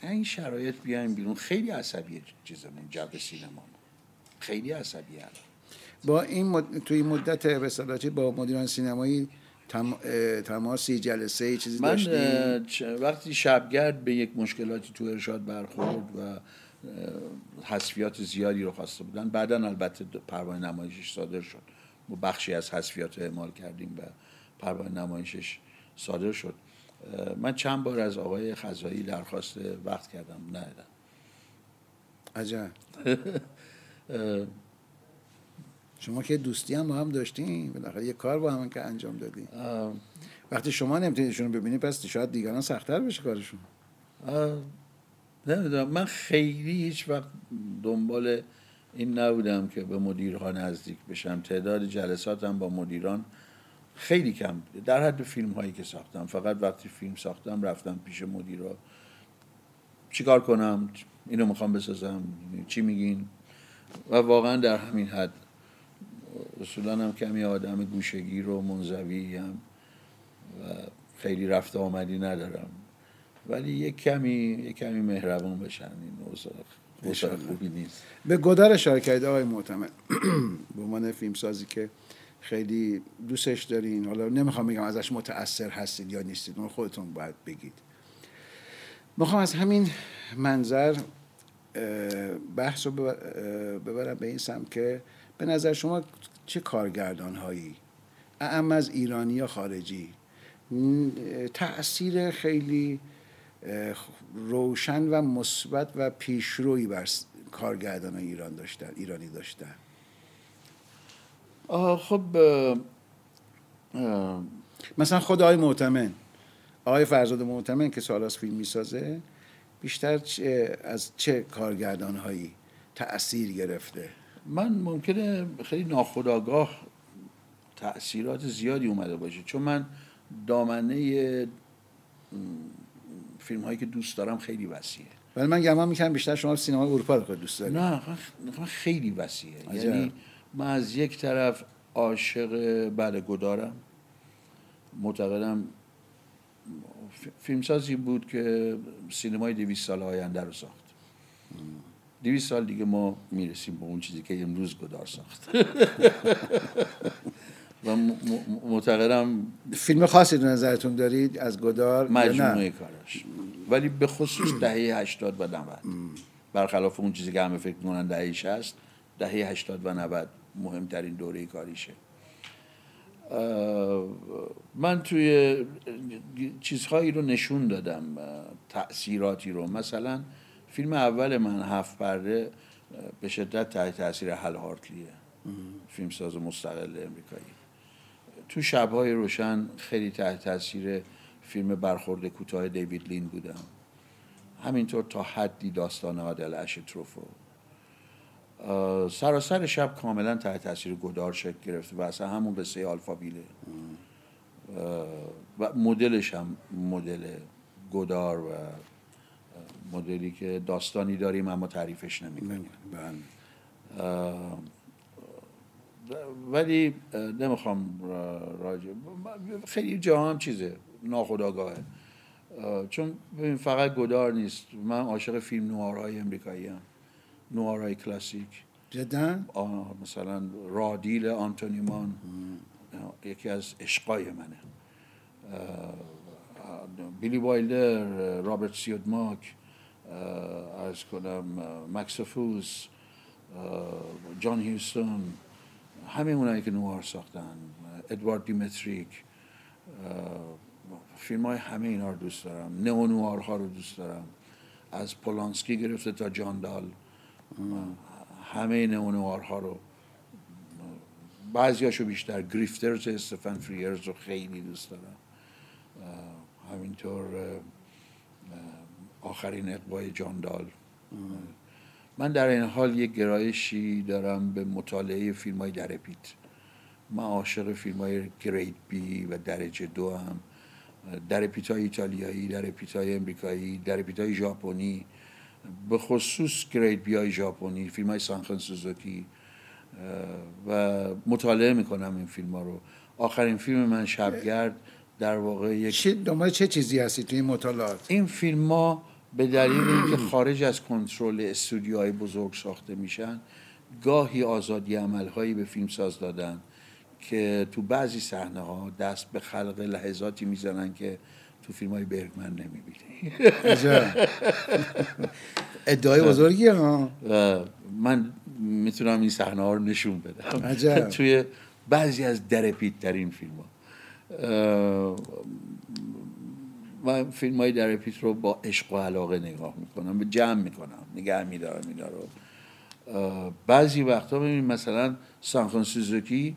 [SPEAKER 2] این شرایط بیایم بیرون. خیلی عصبی چیزمون جو سینما خیلی عصبی الان
[SPEAKER 1] با این مد... توی مدت رسالاتی با مدیران سینمایی تم... تماسی جلسه چیزی
[SPEAKER 2] من
[SPEAKER 1] داشتیم؟
[SPEAKER 2] وقتی شبگرد به یک مشکلاتی تو ارشاد برخورد و اه، حذفیات زیادی رو خواسته بودن بعدا البته پروانه نمایشش صادر شد. ما بخشی از حذفیات رو اعمال کردیم و پروانه نمایشش صادر شد. من چند بار از آقای خزایی درخواست وقت کردم ندادم
[SPEAKER 1] عجب. شما که دوستی هم با هم داشتین بالاخره یه کار با هم که انجام دادین وقتی شما نمیتونیدشون رو ببینید پس شاید دیگران سختتر بشه کارشون.
[SPEAKER 2] نمی‌دونم. من خیلی هیچ وقت دنبال این نبودم که به مدیرها نزدیک بشم. تعداد جلساتم با مدیران خیلی کم بوده. در حد فیلم هایی که ساختم. فقط وقتی فیلم ساختم رفتم پیش مدیرا چیکار کنم؟ اینو می‌خوام بسازم؟ چی میگین؟ و واقعا در همین حد. اصولا هم کمی آدم گوشگیر و منزوی هم و خیلی رفته آمدی ندارم. ولی یک کمی یک کمی مهربون بشن. این اوضاع خوبی نیست.
[SPEAKER 1] به گدار اشاره کردید آقای معتمد. به عنوان فیلم سازی که خیلی دوستش دارین. حالا نمی‌خوام بگم ازش متاثر هستید یا نیستید. اون خودتون باید بگید. می‌خوام از همین منظر بحث رو ببرم به این سمت که به نظر شما چه کارگردان هایی اعم از ایرانی یا خارجی؟ تاثیر خیلی روشن و مثبت و پیشرویی بر کارگردان ایران داشتن ایرانی داشتن.
[SPEAKER 2] خب
[SPEAKER 1] مثلا خود آقای معتمن آقای فرزاد معتمن که سالاس فیلم می‌سازه بیشتر از چه کارگردان هایی تأثیر گرفته؟
[SPEAKER 2] من ممکنه خیلی ناخداگاه تأثیرات زیادی اومده باشه. چون من دامنه فیلم هایی که دوست دارم خیلی وسیعه.
[SPEAKER 1] ولی من گمان می‌کنم بیشتر شما سینما اروپا رو دوست دارید.
[SPEAKER 2] نه خیلی وسیعه. یعنی من از یک طرف عاشق بعد گدارم. معتقدم فیلمسازی بود که سینمای دویست سال آینده رو ساخت. دویست سال دیگه ما می‌رسیم به اون چیزی که امروز گدار ساخت و معتقدم
[SPEAKER 1] فیلم خاصی در نظرتون دارید؟ از گدار
[SPEAKER 2] مجموعه کارش ولی به خصوص دهه 80 و 90 برخلاف اون چیزی که همه فکر می‌کنن دهه 60 دهه 80 و 90 مهمترین دوره کاریشه. من توی چیزهایی رو نشون دادم تأثیراتی رو. مثلا فیلم اول من هفت پرده به شدت تحت تاثیر هل هارتلیه. فیلم ساز مستقل امریکایی. تو شبهای روشن خیلی تحت تاثیر فیلم برخورد کوتاه دیوید لین بودم. همینطور تا حدی داستان عادل اشتروفو سراسر شب کاملا تحت تاثیر گدار شکل گرفته و اصلا همون قصه آلفابیله و مدلش هم مدل گدار و مدلی که داستانی داریم اما تعریفش نمی‌کنیم. ولی نمی‌خوام راجع خیلی جا هم چیزه ناخداگاهه چون ببین فقط گدار نیست. من عاشق فیلم نوارهای امریکایی هم نوارهای کلاسیک.
[SPEAKER 1] جدا؟
[SPEAKER 2] مثلا رادیل آنتونیمان یکی از عشقای منه. بیلی وایلدر رابرت سیودماک. از کنم مکس فوس جان هیوستون همه اونایی که نوار ساختن ادوارد دیمتریک فیلم های همه اینا رو دوست دارم. نئو ها رو دوست دارم. از پولانسکی گرفته تا جان دال. همه نئو ها رو. بعضیاشو بیشتر گریفترز استفن فریرز رو خیلی دوست دارم. همینطور آخرین اقبای جاندال من در این حال یک گرایشی دارم به مطالعه فیلم های در پیت. من عاشق فیلم های grade B و درجه دو هم در پیت های ایتالیایی در پیت های امریکایی در پیت های ژاپنی. به خصوص grade B های ژاپنی فیلم های سیجون سوزوکی و مطالعه می‌کنم این فیلم ها رو. آخرین فیلم من شبگرد در واقع یک
[SPEAKER 1] چه چه چیزی هستی توی این مطالعات؟
[SPEAKER 2] این فیلم ها به دلیل اینکه خارج از کنترل استودیوهای بزرگ ساخته میشن گاهی آزادی عملهایی به فیلمساز دادن که تو بعضی صحنه ها دست به خلق لحظاتی می‌زنن که تو فیلم های برگمن نمی‌بینی
[SPEAKER 1] ادعای بزرگی ها
[SPEAKER 2] من می‌تونم این صحنه ها رو نشون بدم. توی بعضی از درپیت ترین فیلم ها من فیلم های در پیت رو با عشق و علاقه نگاه می‌کنم به جمع می‌کنم نگه میدارم اینا رو. بعضی وقتا ببینید مثلا سانخون سوزوکی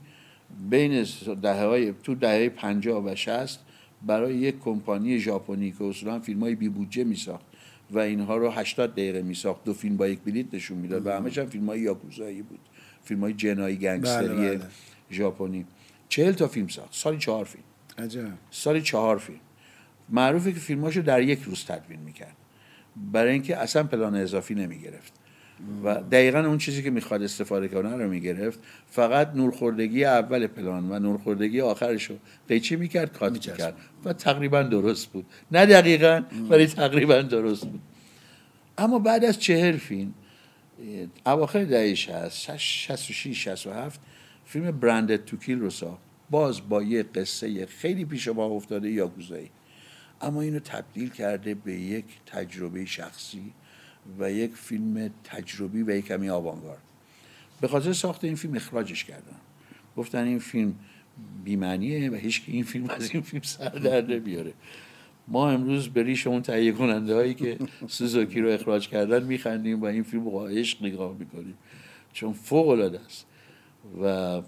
[SPEAKER 2] بین دهه های تو دهه 50 و 60 برای یک کمپانی ژاپنی که اصولا فیلم های بی بودجه میساخت و اینها رو 80 دقیقه میساخت دو فیلم با یک بلیت نشون می‌داد و همش هم فیلم های یاکوزایی بود فیلم های جنایی گنگستری
[SPEAKER 1] بله، بله.
[SPEAKER 2] ژاپنی. چهل تا فیلم ساخت سالی چهار فیلم.
[SPEAKER 1] عجب.
[SPEAKER 2] سالی چهار فیلم. معروفه که فیلماشو در یک روز تدوین می‌کرد. برای اینکه اصلا پلان اضافی نمی‌گرفت. و دقیقا اون چیزی که می‌خواد استفاده کنه رو می‌گرفت. فقط نورخوردگی اول پلان و نورخوردگی آخرش رو قیچی می‌کرد؟ کات. می‌کرد. و تقریبا درست بود. نه دقیقا ولی تقریبا درست بود. اما بعد از چهل فیلم اواخر دهه 60 66 67 فیلم برندد تو کیل رو ساخت. باز با یه قصه خیلی پیش ما افتاده یاکوزایی. اما اینو تبدیل کرده به یک تجربه شخصی و یک فیلم تجربی و یک کمی آوانگارد. به خاطر ساخت این فیلم اخراجش کردن. گفتن این فیلم بیمعنیه و هیچ این فیلم از این فیلم سر در نمیاره. ما امروز به ریش اون تهیه کننده هایی که سوزوکی رو اخراج کردن میخندیم و این فیلم رو عشق نگاه می‌کنیم. چون فوق العاده است و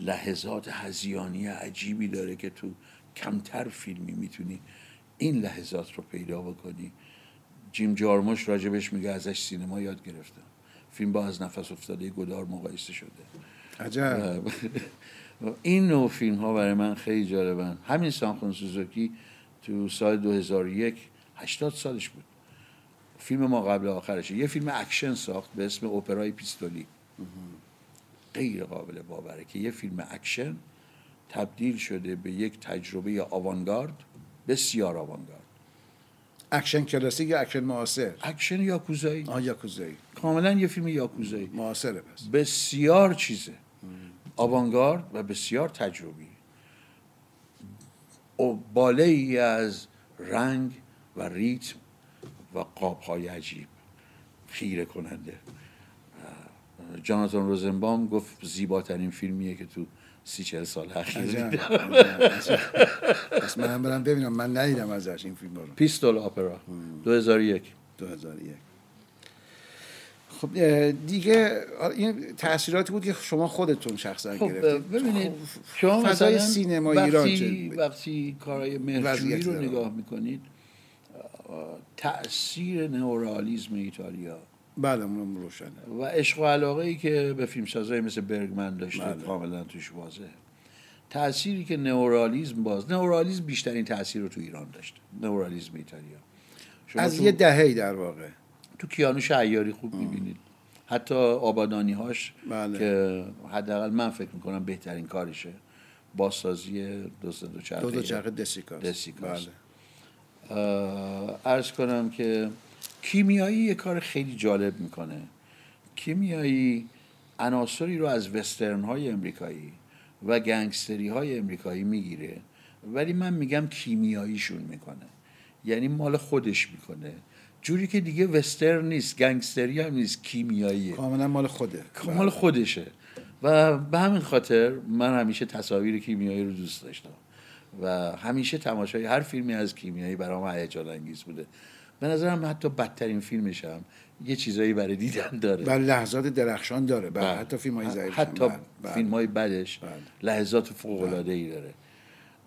[SPEAKER 2] لحظات هزیانی عجیبی داره که تو کمتر فیلمی می‌تونی این لحظات رو پیدا بکنی. جیم جارموش راجبش میگه ازش سینما یاد گرفتم فیلم با از نفس افتاده گدار مقایسه شده.
[SPEAKER 1] عجب.
[SPEAKER 2] این نوع فیلم ها برای من خیلی جالبن. همین سانخون سوزوکی تو سال 2001 80 سالش بود. فیلم ما قبل آخرشه. یه فیلم اکشن ساخت به اسم اپرای پیستولی. غیر قابل باوره که یه فیلم اکشن تبدیل شده به یک تجربه آوانگارد بسیار آوانگارد.
[SPEAKER 1] اکشن کلاسیک یا اکشن معاصر؟
[SPEAKER 2] اکشن یاکوزایی.
[SPEAKER 1] آه یاکوزایی.
[SPEAKER 2] کاملا یه فیلم یاکوزایی.
[SPEAKER 1] معاصره پس.
[SPEAKER 2] بسیار چیزه. آوانگارد و بسیار تجربی. و باله ای از رنگ و ریتم و قاب های عجیب. خیره کننده. جاناتان روزنبام گفت زیباترین فیلمیه که تو سی چهل سال اخیر دیدم.
[SPEAKER 1] عجب. پس منم برم ببینم. من ندیدم ازش این فیلم رو.
[SPEAKER 2] پیستول آپرا 2001
[SPEAKER 1] 2001 خب دیگه این تاثیراتی بود که شما خودتون شخصا
[SPEAKER 2] خب
[SPEAKER 1] گرفتید.
[SPEAKER 2] ببینید
[SPEAKER 1] خب،
[SPEAKER 2] شما
[SPEAKER 1] فضای سینما
[SPEAKER 2] وقتی
[SPEAKER 1] ایران چه-
[SPEAKER 2] وقتی کارهای مهرجویی رو. نگاه می‌کنید تاثیر نئورالیسم ایتالیا
[SPEAKER 1] بله اونم روشنه.
[SPEAKER 2] و عشق و علاقه ای که به فیلمسازایی مثل برگمن داشته
[SPEAKER 1] بله.
[SPEAKER 2] کاملا توش واضحه. تأثیری که نئورالیسم باز نئورالیسم بیشترین تاثیر رو تو ایران داشته نئورالیسم ایتالیا.
[SPEAKER 1] از
[SPEAKER 2] تو,
[SPEAKER 1] یه دهه‌ای در واقع.
[SPEAKER 2] تو کیانوش عیاری خوب می‌بینید. حتی آبادانی هاش
[SPEAKER 1] بله.
[SPEAKER 2] که حداقل من فکر می‌کنم بهترین کارشه. بازسازی دوست دو چرخه.
[SPEAKER 1] دو دو چرخ دسیکاس
[SPEAKER 2] دسیکاس.
[SPEAKER 1] بله.
[SPEAKER 2] ارز کنم که کیمیایی یه کار خیلی جالب می‌کنه. کیمیایی عناصری رو از وسترن های امریکایی و گنگستری های امریکایی می‌گیره ولی من میگم کیمیاییشون می‌کنه. یعنی مال خودش می‌کنه. جوری که دیگه وسترن نیست گنگستری هم نیست کیمیاییه.
[SPEAKER 1] کاملا مال خوده.
[SPEAKER 2] مال خودشه. و به همین خاطر من همیشه تصاویر کیمیایی رو دوست داشتم. و همیشه تماشای هر فیلمی از کیمیایی برام هیجان انگیز بوده. به نظرم حتی بدترین فیلمش هم یه چیزایی برای دیدن داره.
[SPEAKER 1] بله لحظات درخشان داره. بله
[SPEAKER 2] بله.
[SPEAKER 1] حتی فیلم های ضعیف
[SPEAKER 2] حتی
[SPEAKER 1] بله.
[SPEAKER 2] فیلم های بدش
[SPEAKER 1] بله.
[SPEAKER 2] لحظات فوق العاده ای داره.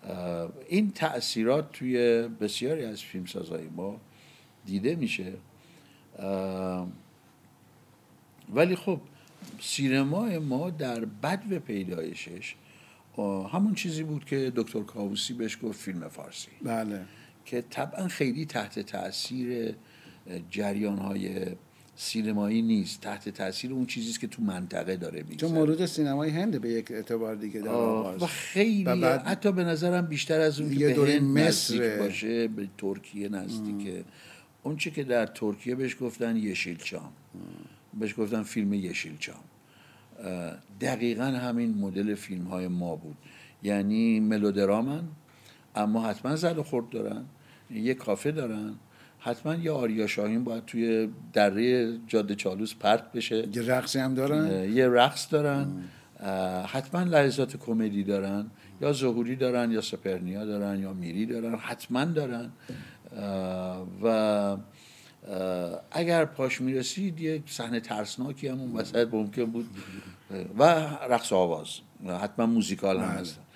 [SPEAKER 2] اه، این تاثیرات توی بسیاری از فیلمسازهای ما دیده میشه. ولی خب سینمای ما در بد پیدایشش اه، همون چیزی بود که دکتر کاووسی بهش گفت فیلم فارسی.
[SPEAKER 1] بله.
[SPEAKER 2] که طبعا خیلی تحت تاثیر جریان های سینمایی نیست. تحت تاثیر اون چیزی است که تو منطقه داره
[SPEAKER 1] چون
[SPEAKER 2] میگذره
[SPEAKER 1] مورد سینمای هنده به یک اعتبار دیگه در
[SPEAKER 2] و خیلی
[SPEAKER 1] و بعد
[SPEAKER 2] حتی به نظرم بیشتر از اون که
[SPEAKER 1] دوره
[SPEAKER 2] به هند
[SPEAKER 1] مصر.
[SPEAKER 2] باشه به ترکیه نزدیکه. اون چه که در ترکیه بهش گفتن یشیلچام. بهش گفتن فیلم یشیلچام. دقیقا همین مدل فیلم های ما بود. یعنی ملودرامن اما حتما زد و خورد دارن. یه کافه دارن. حتما یه آریا شاهین باید توی دره جاده چالوس پرت بشه.
[SPEAKER 1] یه رقصی هم دارن؟
[SPEAKER 2] یه رقص دارن. حتما لحظات کمدی دارن. یا ظهوری دارن یا سپرنیا دارن یا میری دارن. حتما دارن. و اگر پاش می‌رسید یک صحنه ترسناکی هم اون وسط ممکن بود. و رقص آواز. حتما موزیکال هم
[SPEAKER 1] بله.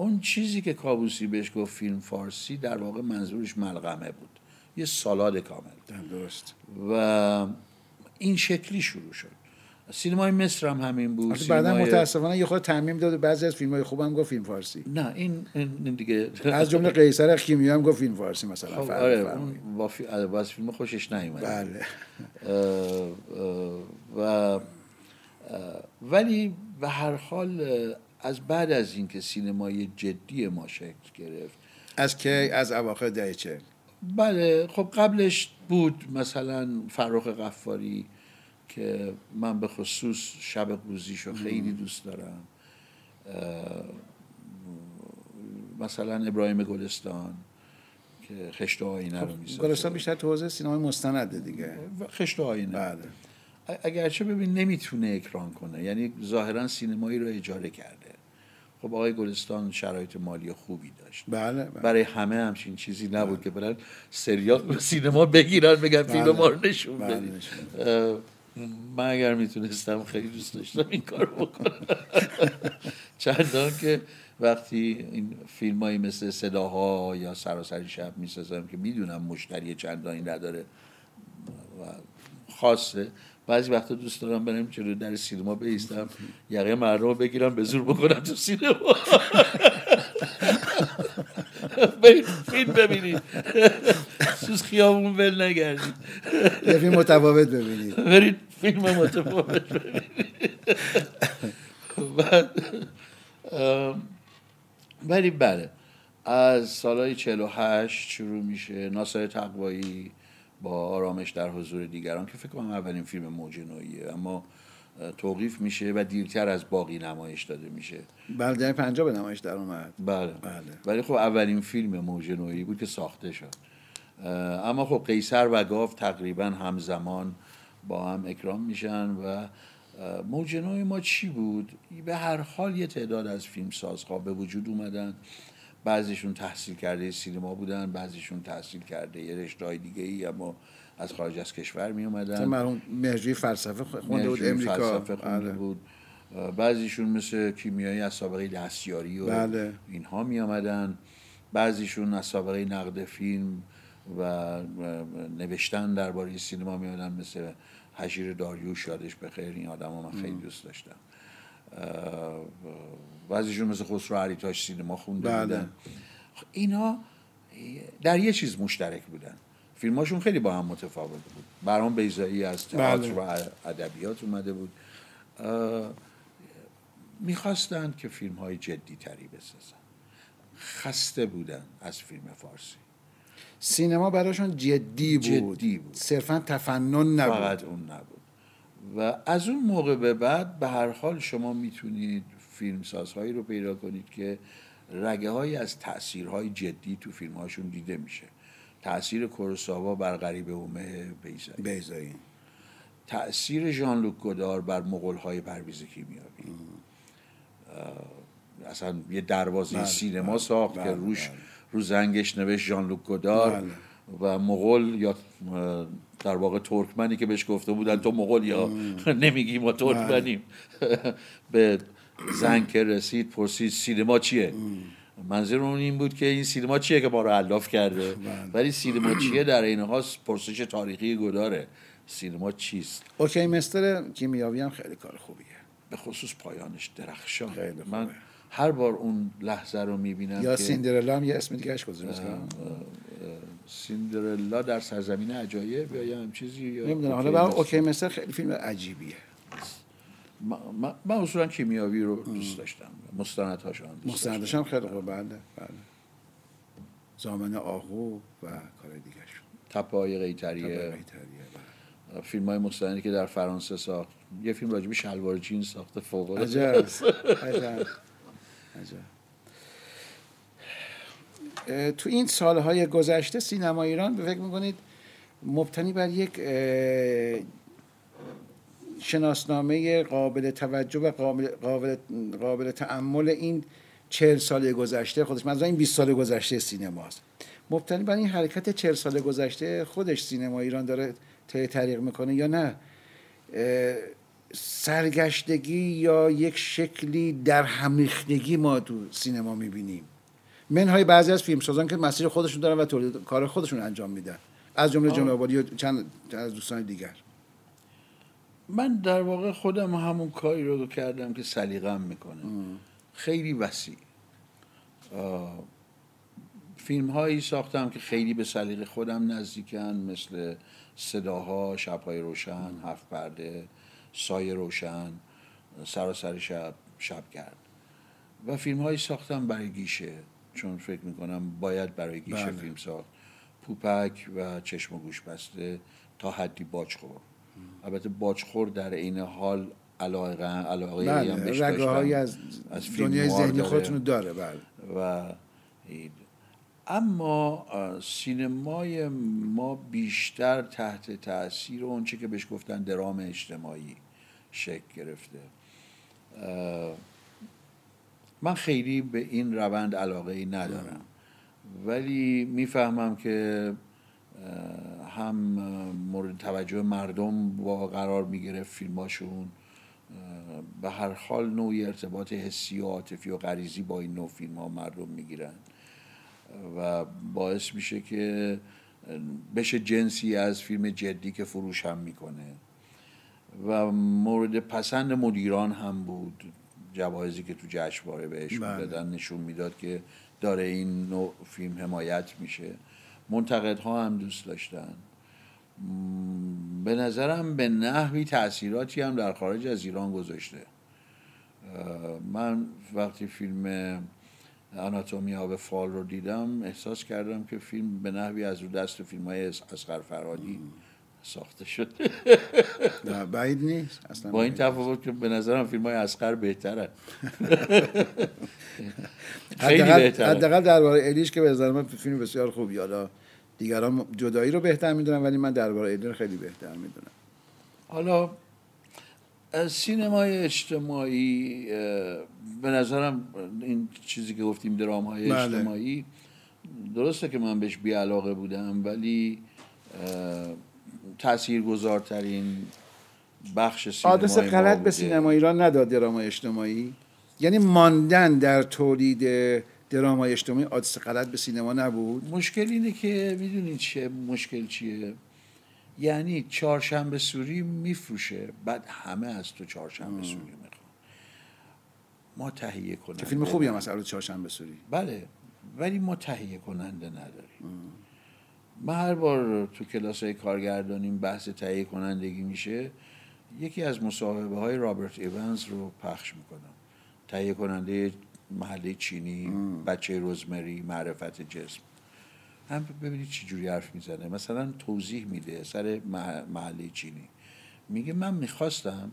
[SPEAKER 2] اون چیزی که کابوسی بهش گفت فیلم فارسی در واقع منظورش ملغمه بود. یه سالاد کامل.
[SPEAKER 1] درست.
[SPEAKER 2] و این شکلی شروع شد. سینمای مصر هم همین بود.
[SPEAKER 1] البته بعدا
[SPEAKER 2] سینمای-
[SPEAKER 1] متاسفانه یه خود تعمیم داد و بعضی از فیلم های خوبم گفت فیلم فارسی.
[SPEAKER 2] نه این, این دیگه
[SPEAKER 1] از جمله قیصر کیمیا هم گفت فیلم فارسی مثلا.
[SPEAKER 2] خب،
[SPEAKER 1] فرق
[SPEAKER 2] آره با فی... از فیلم خوشش نیومد.
[SPEAKER 1] بله.
[SPEAKER 2] اه، اه، و اه، ولی به هر حال از بعد از اینکه سینمای جدی ما شکل گرفت.
[SPEAKER 1] از که از اواخر دهه چهل.
[SPEAKER 2] بله خب قبلش بود مثلا فرخ قفاری که من به خصوص شب قوزیشو خیلی دوست دارم. مثلا ابراهیم گلستان که خشت آینه رو می‌سازه.
[SPEAKER 1] گلستان بیشتر تو حوزه سینمای مستنده دیگه.
[SPEAKER 2] خشت آینه.
[SPEAKER 1] بله.
[SPEAKER 2] اگرچه ببین نمی‌تونه اکران کنه یعنی ظاهرا سینمایی رو اجاره کرده. خب آقای گلستان شرایط مالی خوبی داشت
[SPEAKER 1] بله, بله.
[SPEAKER 2] برای همه همچین چیزی نبود که برن سریال سینما بگیرن بگن فیلم
[SPEAKER 1] بله.
[SPEAKER 2] ما رو نشون
[SPEAKER 1] بله،
[SPEAKER 2] بدید من اگر می‌تونستم خیلی دوست داشتم این کار بکنم چندان که وقتی این فیلم مثل صداها یا سراسری شب می‌سازم که می‌دونم مشتری چندانی نداره و خاصه بعضی وقتا دوست دارم برم جلو در سینما بیستم یقه مردم رو بگیرم به زور بکنم تو سینما. فیلم ببینید. سوز خیابون ول نگردید.
[SPEAKER 1] یه فیلم متفاوت ببینید.
[SPEAKER 2] برید فیلم متفاوت ببینید. ولی بله از سالهای 48 شروع میشه ناصر تقوایی. با آرامش در حضور دیگران که فکر کنم اولین فیلم موج نوعیه. اما توقیف میشه و دیرتر از باقی نمایش داده میشه.
[SPEAKER 1] بله دهه 50 به نمایش در اومد.
[SPEAKER 2] بله.
[SPEAKER 1] بله.
[SPEAKER 2] ولی خب اولین فیلم موج نوعی بود که ساخته شد. اما خب قیصر و گاو تقریبا همزمان با هم اکرام میشن و موج نوعی ما چی بود؟ به هر حال یه تعداد از فیلمسازها به وجود اومدن. بعضیشون تحصیل کرده سینما بودن بعضیشون تحصیل کرده یه رشته دیگه ای اما از خارج از کشور می اومدن.
[SPEAKER 1] مرحوم مهرجوی فلسفه خونده بود امریکا.
[SPEAKER 2] فلسفه خونده
[SPEAKER 1] بله.
[SPEAKER 2] بود. بعضیشون مثل کیمیایی از سابقه دستیاری و
[SPEAKER 1] بله.
[SPEAKER 2] اینها می آمدن بعضیشون از سابقه نقد فیلم و نوشتن درباره سینما می آمدن مثل حجیر داریوش یادش بخیر این آدم من خیلی دوست داشتم. بعضیشون مثل خسرو عریتاش سینما خونده
[SPEAKER 1] بله.
[SPEAKER 2] بودن. اینا در یه چیز مشترک بودن. فیلماشون خیلی با هم متفاوت بود. برام بیزایی از تئاتر
[SPEAKER 1] بله.
[SPEAKER 2] و ادبیات اومده بود. می‌خواستند که فیلم های جدی تری بسازن. خسته بودن از فیلم فارسی.
[SPEAKER 1] سینما براشون جدی بود,
[SPEAKER 2] جدی بود.
[SPEAKER 1] صرفا تفنن نبود.
[SPEAKER 2] فقط اون نبود. و از اون موقع به بعد به هر حال شما می‌تونید فیلمسازهایی رو پیدا کنید که رگه های از تاثیرهای جدی تو فیلم هاشون دیده میشه. تاثیر کوروساوا بر غریب اومه بیزایی.
[SPEAKER 1] بیزایی.
[SPEAKER 2] تاثیر ژان لوک گودار بر مغول های پرویز کیمیایی. اصلا یه دروازه
[SPEAKER 1] بله،
[SPEAKER 2] سینما
[SPEAKER 1] بله،
[SPEAKER 2] ساخت
[SPEAKER 1] بله،
[SPEAKER 2] که روش
[SPEAKER 1] بله.
[SPEAKER 2] رو زنگش نوشت ژان لوک گودار
[SPEAKER 1] بله.
[SPEAKER 2] و مغول یا در واقع ترکمنی که بهش گفته بودن تو مغول یا؟ نمیگی ما ترکمنیم. به زنگ که رسید پرسید سینما چیه؟ منظور اون این بود که این سینما چیه که ما رو علاف کرده؟ ولی سینما چیه در این حال؟ پرسش تاریخی گداره. سینما چیست؟
[SPEAKER 1] اوکی مستر کیمیاوی هم خیلی کار خوبیه.
[SPEAKER 2] به خصوص پایانش درخشان.
[SPEAKER 1] خیلی
[SPEAKER 2] من. هر بار اون لحظه رو می‌بینم
[SPEAKER 1] یا
[SPEAKER 2] که
[SPEAKER 1] سیندرلا هم یه اسم دیگه اش
[SPEAKER 2] سیندرلا در سرزمین عجایب یا یه هم چیزی
[SPEAKER 1] نمی‌دونم. حالا.
[SPEAKER 2] اوکی مستر
[SPEAKER 1] خیلی فیلم عجیبیه.
[SPEAKER 2] من- من- من اصولا کیمیاوی رو دوست داشتم. مستندهاش هم دوست.
[SPEAKER 1] هم خیلی خوبه بله بله. زامن آهو و کار دیگه شون
[SPEAKER 2] تپه های قیتریه فیلم های مستندی که در فرانسه ساخت. یه فیلم راجبی شلوار جین ساخته فوق العاده.
[SPEAKER 1] عجب تو این سالهای گذشته سینما ایران به فکر می‌کنید مبتنی بر یک شناسنامه قابل توجه و قابل, قابل, قابل تعمل این چهل سال گذشته خودش منظور این 20 سال گذشته سینماست مبتنی بر این حرکت چهل سال گذشته خودش سینما ایران داره طی طریق می‌کنه یا نه؟ سرگشتگی یا یک شکلی در همیختگی ما تو سینما می‌بینیم. منهای بعضی از فیلمسازان که مسیر خودشون دارن و تولید کار خودشون انجام میدن. از جمله جنابالی و چند از دوستان دیگر.
[SPEAKER 2] من در واقع خودم همون کاری رو کردم که سلیقم می‌کنه. خیلی وسیع. فیلم هایی ساختم که خیلی به سلیقه خودم نزدیکن مثل صداها شبهای روشن هفت پرده سایه روشن سراسر شب شب کرد و فیلم هایی ساختم برای گیشه چون فکر می‌کنم باید برای گیشه بله. فیلم ساخت. پوپک و چشم و گوش بسته تا حدی باجخور البته باجخور در این حال علاقه علاقه
[SPEAKER 1] بله. هم از, از دنیای ذهنی خودتون داره بله.
[SPEAKER 2] و اما سینمای ما بیشتر تحت تاثیر اونچه که بهش گفتن درام اجتماعی شکل گرفته من خیلی به این روند علاقه ای ندارم ولی می‌فهمم که هم مورد توجه مردم با قرار می‌گرفت فیلماشون. به هر حال نوعی ارتباط حسی و عاطفی و غریزی با این نوع فیلم ها مردم می‌گیرن. و باعث میشه که بشه جنسی از فیلم جدی که فروش هم می‌کنه. و مورد پسند مدیران هم بود. جوایزی که تو جشنواره بهش بله. دادن نشون می‌داد که داره این نوع فیلم حمایت میشه. منتقدها هم دوست داشتن. به نظرم به نحوی تاثیراتی هم در خارج از ایران گذاشته. من وقتی فیلم آناتومی آب فال رو دیدم احساس کردم که فیلم به نحوی از رو دست فیلم های اسقر فرادی ساخته شد.
[SPEAKER 1] نه بعید نیست؟
[SPEAKER 2] اصلا با این تفاوت که به نظرم فیلم های اسقر بهتره.
[SPEAKER 1] خیلی بهتره. حداقل درباره الیش که به نظر من فیلم بسیار خوبی. حالا دیگران جدایی رو بهتر می‌دونن ولی من درباره الی رو خیلی بهتر می‌دونم.
[SPEAKER 2] حالا سینمای اجتماعی به نظرم این چیزی که گفتیم درام های بله. اجتماعی درسته که من بهش بی علاقه بودم ولی تاثیرگذارترین بخش سینما
[SPEAKER 1] آدرس غلط به سینما ایران نداد دراما اجتماعی. یعنی ماندن در تولید دراما اجتماعی آدرس غلط به سینما نبود.
[SPEAKER 2] مشکل اینه که می‌دونید چه مشکل چیه؟ یعنی چهارشنبه سوری میفروشه. بعد همه از تو چهارشنبه سوری می‌خوان. ما تهیه کننده
[SPEAKER 1] فیلم خوبی هم از چهارشنبه سوری.
[SPEAKER 2] بله ولی ما تهیه کننده نداریم. من هر بار تو کلاس های کارگردانیم بحث تهیه کنندگی میشه یکی از مصاحبه های رابرت ایونز رو پخش می‌کنم. تهیه کننده محله چینی بچه روزمری معرفت جسم. هم ببینید چی جوری حرف می‌زنه. مثلا توضیح میده سر محله چینی. میگه من می‌خواستم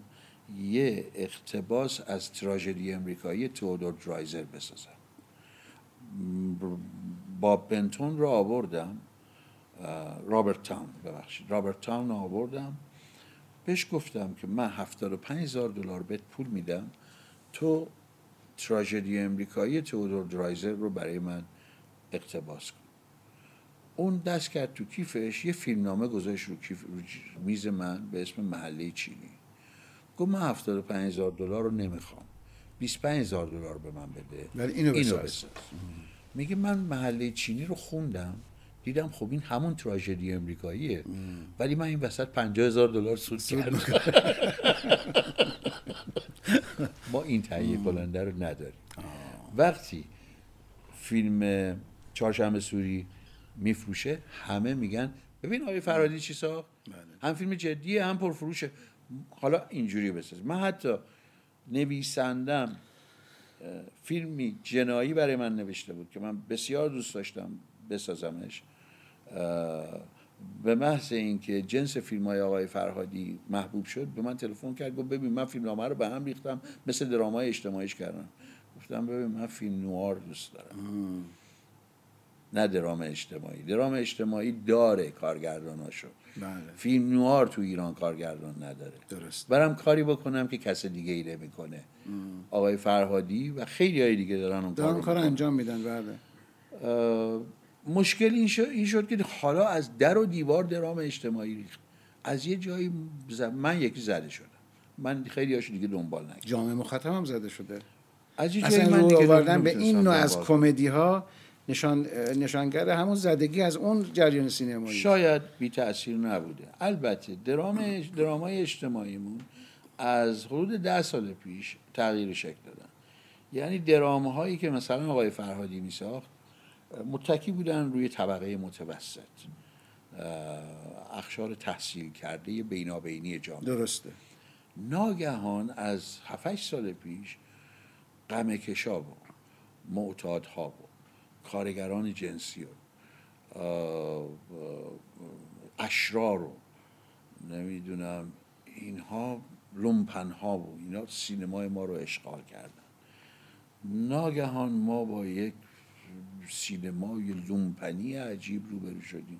[SPEAKER 2] یه اقتباس از تراژدی امریکایی تودور درایزر بسازم. با بنتون رو آوردم. رابرت تاون ببخشید. رابرت تاون آوردم. بهش گفتم که من هفتاد و پنج هزار دلار بهت پول میدم. تو تراژدی امریکایی تودور درایزر رو برای من اقتباس کن. اون دست کرد تو کیفش یه فیلمنامه گذاشت رو, کیف رو میز من به اسم محله چینی. گفت من هفتاد و پنج هزار دلار رو نمی‌خوام. 25 هزار دلار به من بده.
[SPEAKER 1] ولی اینو, اینو
[SPEAKER 2] میگه من محله چینی رو خوندم. دیدم خب این همون تراژدی امریکاییه. ولی من این وسط پنجاه هزار دلار سود کردم. ما این تهیه کننده رو نداریم. وقتی فیلم چهارشنبه سوری میفروشه همه میگن ببین آقای فرادی چی ساخت؟ بله. هم فیلم جدیه هم پرفروشه. حالا اینجوری بساز. من حتی نویسندم فیلمی جنایی برای من نوشته بود که من بسیار دوست داشتم بسازمش. به محض اینکه جنس فیلم های آقای فرهادی محبوب شد به من تلفن کرد گفت ببین من فیلم نامه رو به هم ریختم مثل درامای اجتماعیش کردم. گفتم ببین من فیلم نوار دوست دارم. نه درام اجتماعی. درام اجتماعی داره کارگرداناشو. بله. فیلم نوار تو ایران کارگردان نداره.
[SPEAKER 1] درست.
[SPEAKER 2] برم کاری بکنم که کس دیگه ای نمی‌کنه. آقای فرهادی و خیلی های دیگه دارن اون
[SPEAKER 1] کار انجام میدن بله.
[SPEAKER 2] مشکل این شد, این شد که حالا از در و دیوار درام اجتماعی ریخت. از یه جایی من یکی زده شدم. من خیلی هاشو دیگه دنبال نکردم.
[SPEAKER 1] جامعه مخاطب هم زده شده.
[SPEAKER 2] از یه جایی من دیگه
[SPEAKER 1] آوردن به این نوع از کمدی ها نشان نشانگر همون زدگی از اون جریان سینمایی
[SPEAKER 2] شاید بی تاثیر نبوده. البته درام درامای اجتماعیمون از حدود ده سال پیش تغییر شکل دادن. یعنی درام هایی که مثلا آقای فرهادی می ساخت متکی بودن روی طبقه متوسط. اخشار تحصیل کرده بینابینی جامعه.
[SPEAKER 1] درسته.
[SPEAKER 2] ناگهان از 7 سال پیش غم کشا و معتادها و کارگران جنسی و اشرار و نمی‌دونم اینها لومپن ها و اینا سینمای ما رو اشغال کردن. ناگهان ما با یک سینمای لومپنی عجیب روبرو شدیم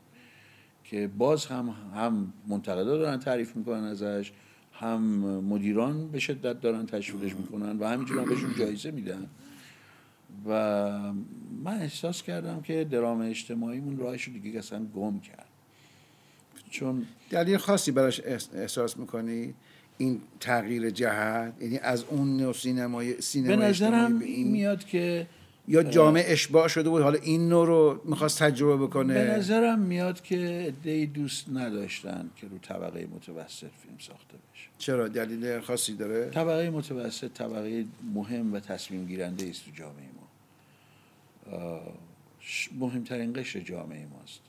[SPEAKER 2] که باز هم هم منتقدا دارن تعریف می‌کنن ازش هم مدیران به شدت دارن تشویقش می‌کنن و همینجور هم بهشون جایزه میدن. و من احساس کردم که درام اجتماعیمون راهش رو دیگه اصلا گم کرد. چون
[SPEAKER 1] دلیل خاصی براش احس- احساس می‌کنی؟ این تغییر جهت یعنی از اون نوع سینمای
[SPEAKER 2] به نظرم
[SPEAKER 1] به
[SPEAKER 2] این
[SPEAKER 1] این
[SPEAKER 2] میاد که
[SPEAKER 1] یا جامعه اشباع شده بود حالا این نوع رو می‌خواست تجربه
[SPEAKER 2] به
[SPEAKER 1] بکنه
[SPEAKER 2] نظرم میاد که عده‌ای دوست نداشتن که رو طبقه متوسط فیلم ساخته بشه.
[SPEAKER 1] چرا؟ دلیل خاصی داره؟
[SPEAKER 2] طبقه متوسط طبقه مهم و تصمیم گیرنده است تو جامعه ما. مهمترین قشر جامعه ماست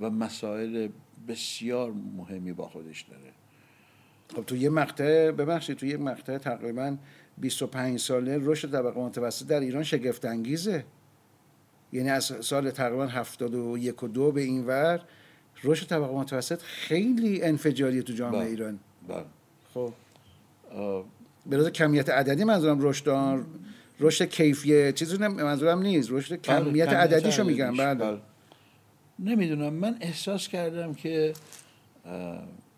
[SPEAKER 2] و مسائل بسیار مهمی با خودش داره.
[SPEAKER 1] خب تو یه مقطع ببخشید تو یه مقطع تقریبا 25 ساله رشد طبقه متوسط در ایران شگفت انگیزه یعنی از سال تقریبا 71 و دو به این ور رشد طبقه متوسط خیلی انفجاریه تو جامعه
[SPEAKER 2] بله.
[SPEAKER 1] ایران.
[SPEAKER 2] بله.
[SPEAKER 1] خب. به لحاظ کمیت عددی منظورم رشد رشد کیفیه چیزی نم- منظورم نیست رشد
[SPEAKER 2] بله،
[SPEAKER 1] کمیت عددیشو میگم بله.
[SPEAKER 2] نمی‌دونم من احساس کردم که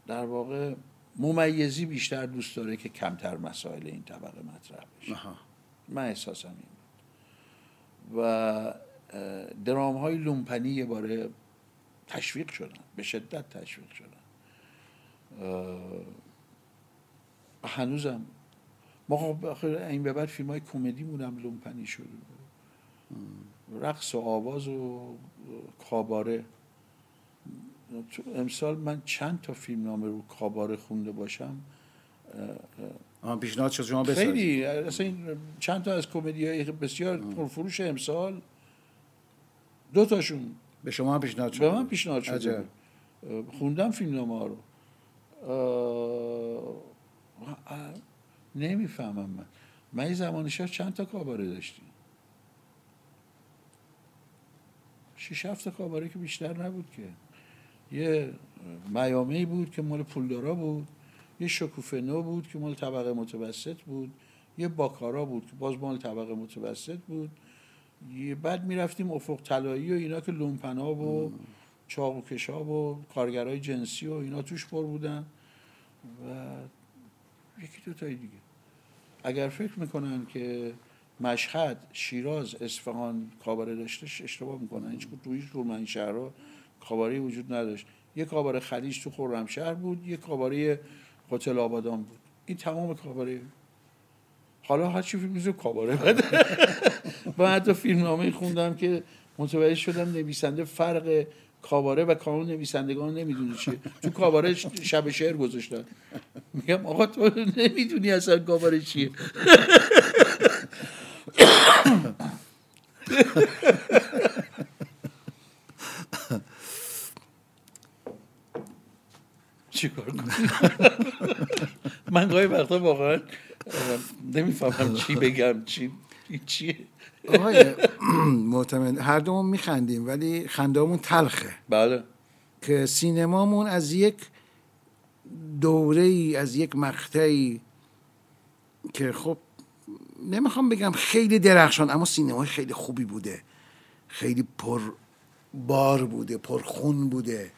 [SPEAKER 2] در واقع ممیزی بیشتر دوست داره که کمتر مسائل این طبقه مطرح بشه. من احساسم این بود. و درام های لومپنی یه باره تشویق شدن به شدت تشویق شدن. هنوزم. ما خب این به بعد فیلم های کمدی مونم لومپنی شده. رقص و آواز و کاباره. تو امسال من چند تا فیلم نامه رو کاباره خونده باشم
[SPEAKER 1] پیشنهاد شد شما بسازید.
[SPEAKER 2] خیلی اصلا این چند تا از کمدی های بسیار پرفروش امسال. دو تاشون
[SPEAKER 1] به شما هم پیشنهاد شد.
[SPEAKER 2] به من پیشنهاد. بود. خوندم فیلم نامه ها رو. اه، نمی‌فهمم من. من یه زمان شب چند تا کاباره داشتیم؟ شیش هفت کاباره که بیشتر نبود که. یه میامه بود که مال پولدارا بود یه شکوفه نو بود که مال طبقه متوسط بود یه باکارا بود که باز مال طبقه متوسط بود. یه بعد می‌رفتیم افق طلایی و اینا که لومپنا و چاقو کشا و کارگرای جنسی و اینا توش پر بودن. و یکی دو تای دیگه. اگر فکر می‌کنن که مشهد شیراز اصفهان کاباره داشتش اشتباه می‌کنن. هیچ کدوم این شهرها کاباره وجود نداشت. یک کاباره خلیج تو خرمشهر بود یک کاباره هتل آبادان بود. این تمام کاباره حالا هر چی فیلم کاباره بده. من حتی فیلم نامه خوندم که متوجه شدم نویسنده فرق کاباره و کانون نویسندگان نمی‌دونه چیه. تو کاباره شب شعر گذاشتن. میگم آقا تو نمی‌دونی اصلا کاباره چیه. چیکار کنم؟ من گاهی وقتا واقعا نمی‌فهمم چی بگم چی چیه.
[SPEAKER 1] آقای معتمد هر دومون میخندیم ولی خندامون تلخه.
[SPEAKER 2] بله.
[SPEAKER 1] که سینمامون از یک دوره ای از یک مقطعی که خب نمی‌خوام بگم خیلی درخشان اما سینمای خیلی خوبی بوده. خیلی پر بار بوده پر خون بوده.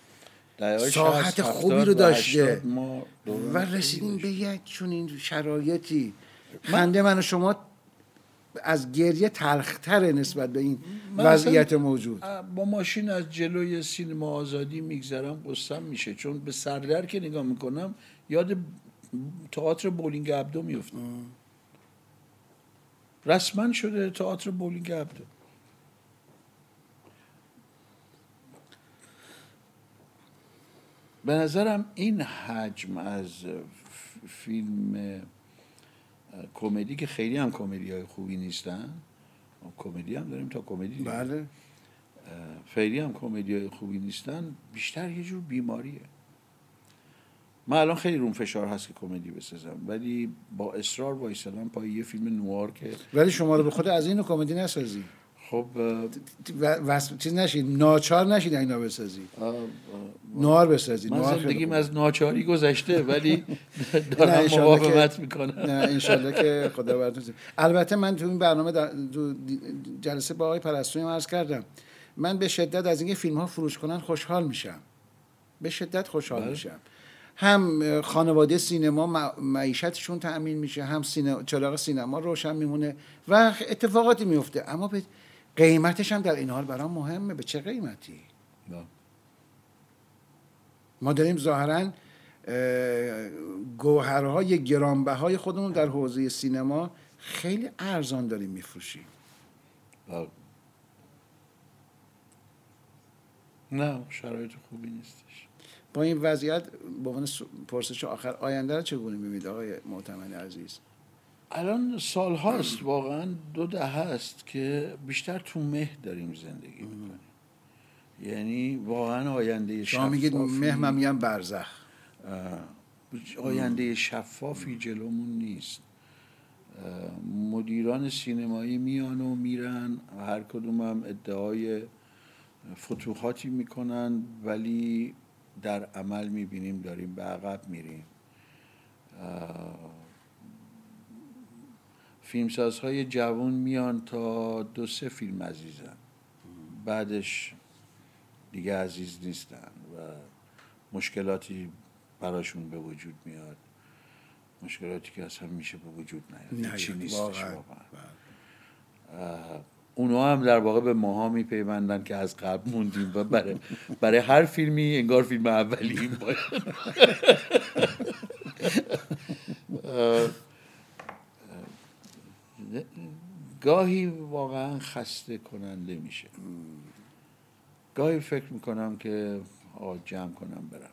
[SPEAKER 2] 60
[SPEAKER 1] خوبی
[SPEAKER 2] 70
[SPEAKER 1] رو داشته.
[SPEAKER 2] 80 ما دوران
[SPEAKER 1] و رسیدیم. به یک چنین شرایطی. خنده من و شما از گریه تلختره نسبت به این وضعیت موجود.
[SPEAKER 2] با ماشین از جلوی سینما آزادی میگذرم قصم میشه. چون به سردر که نگاه می‌کنم یاد تئاتر بولینگ عبدو میفتم رسما شده تئاتر بولینگ عبدو. به نظرم این حجم از فیلم کمدی که خیلی هم کمدی های خوبی نیستن کمدی هم داریم تا کمدی
[SPEAKER 1] بله.
[SPEAKER 2] خیلی هم کمدی های خوبی نیستن بیشتر یه جور بیماریه. من الان خیلی روم فشار هست که کمدی بسازم ولی با اصرار وایسادم پای یه فیلم نوار که
[SPEAKER 1] ولی شما رو به خود از اینو کمدی نسازی.
[SPEAKER 2] خب
[SPEAKER 1] و... چیز نشید ناچار نشید اینا بسازی. نوار بسازی
[SPEAKER 2] من زندگیم از ناچاری گذشته ولی دارم مقاومت می‌کنم.
[SPEAKER 1] نه انشالله که خدا براتون البته من تو این برنامه در... تو جلسه با آقای پرستوی عرض کردم. من به شدت از اینکه فیلم ها فروش کنن خوشحال میشم. به شدت خوشحال بله. میشم. هم خانواده سینما معیشتشون تأمین میشه هم سینما چراغ سینما روشن میمونه و اتفاقاتی میفته اما به قیمتش هم در این حال برام مهمه. به چه قیمتی؟ ما داریم ظاهرا گوهرهای گرانبهای خودمون در حوزه سینما خیلی ارزان داریم میفروشیم.
[SPEAKER 2] نه شرایط خوبی نیستش.
[SPEAKER 1] با این وضعیت به عنوان پرسش آخر آینده رو چگونه می‌بینید آقای معتمن عزیز؟
[SPEAKER 2] الان سال هاست واقعا دو ده هست که بیشتر تو مه داریم زندگی می‌کنیم. یعنی واقعا آینده
[SPEAKER 1] شما میگید مه میگم برزخ.
[SPEAKER 2] آینده شفافی جلومون نیست. مدیران سینمایی میان و میرن هر کدوم هم ادعای فتوحاتی می‌کنن ولی در عمل می‌بینیم داریم به عقب میریم. فیلمسازهای جوان میان تا دو سه فیلم عزیزن. بعدش دیگه عزیز نیستن و مشکلاتی براشون به وجود میاد. مشکلاتی که اصلا میشه به وجود نیاد. چی نیستش واقعا. اونا هم در واقع به ماها میپیوندن که از قبل موندیم و برای, برای هر فیلمی انگار فیلم اولیم باید. گاهی واقعا خسته کننده میشه. گاهی فکر می‌کنم که آقا جمع کنم برم.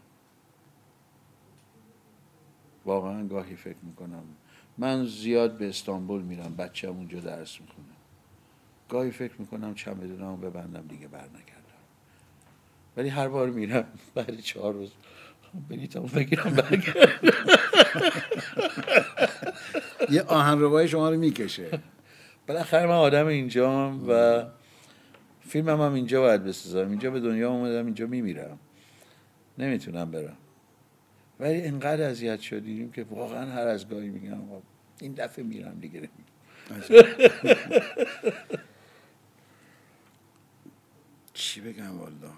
[SPEAKER 2] واقعا گاهی فکر می‌کنم. من زیاد به استانبول میرم بچه هم اونجا درس می‌خونه. گاهی فکر می‌کنم چمدونامو ببندم دیگه بر نکردم ولی هر بار میرم بعد چهار روز بلیتمو بگیرم برگردم
[SPEAKER 1] یه آهن روای شما رو می‌کشه.
[SPEAKER 2] بالاخره من آدم اینجام و فیلمم هم اینجا باید بسازم. اینجا به دنیا اومدم اینجا میمیرم. نمی‌تونم برم. ولی انقدر اذیت شدیم که واقعا هر از گاهی میگم این دفعه میرم دیگه.
[SPEAKER 1] چی بگم والا؟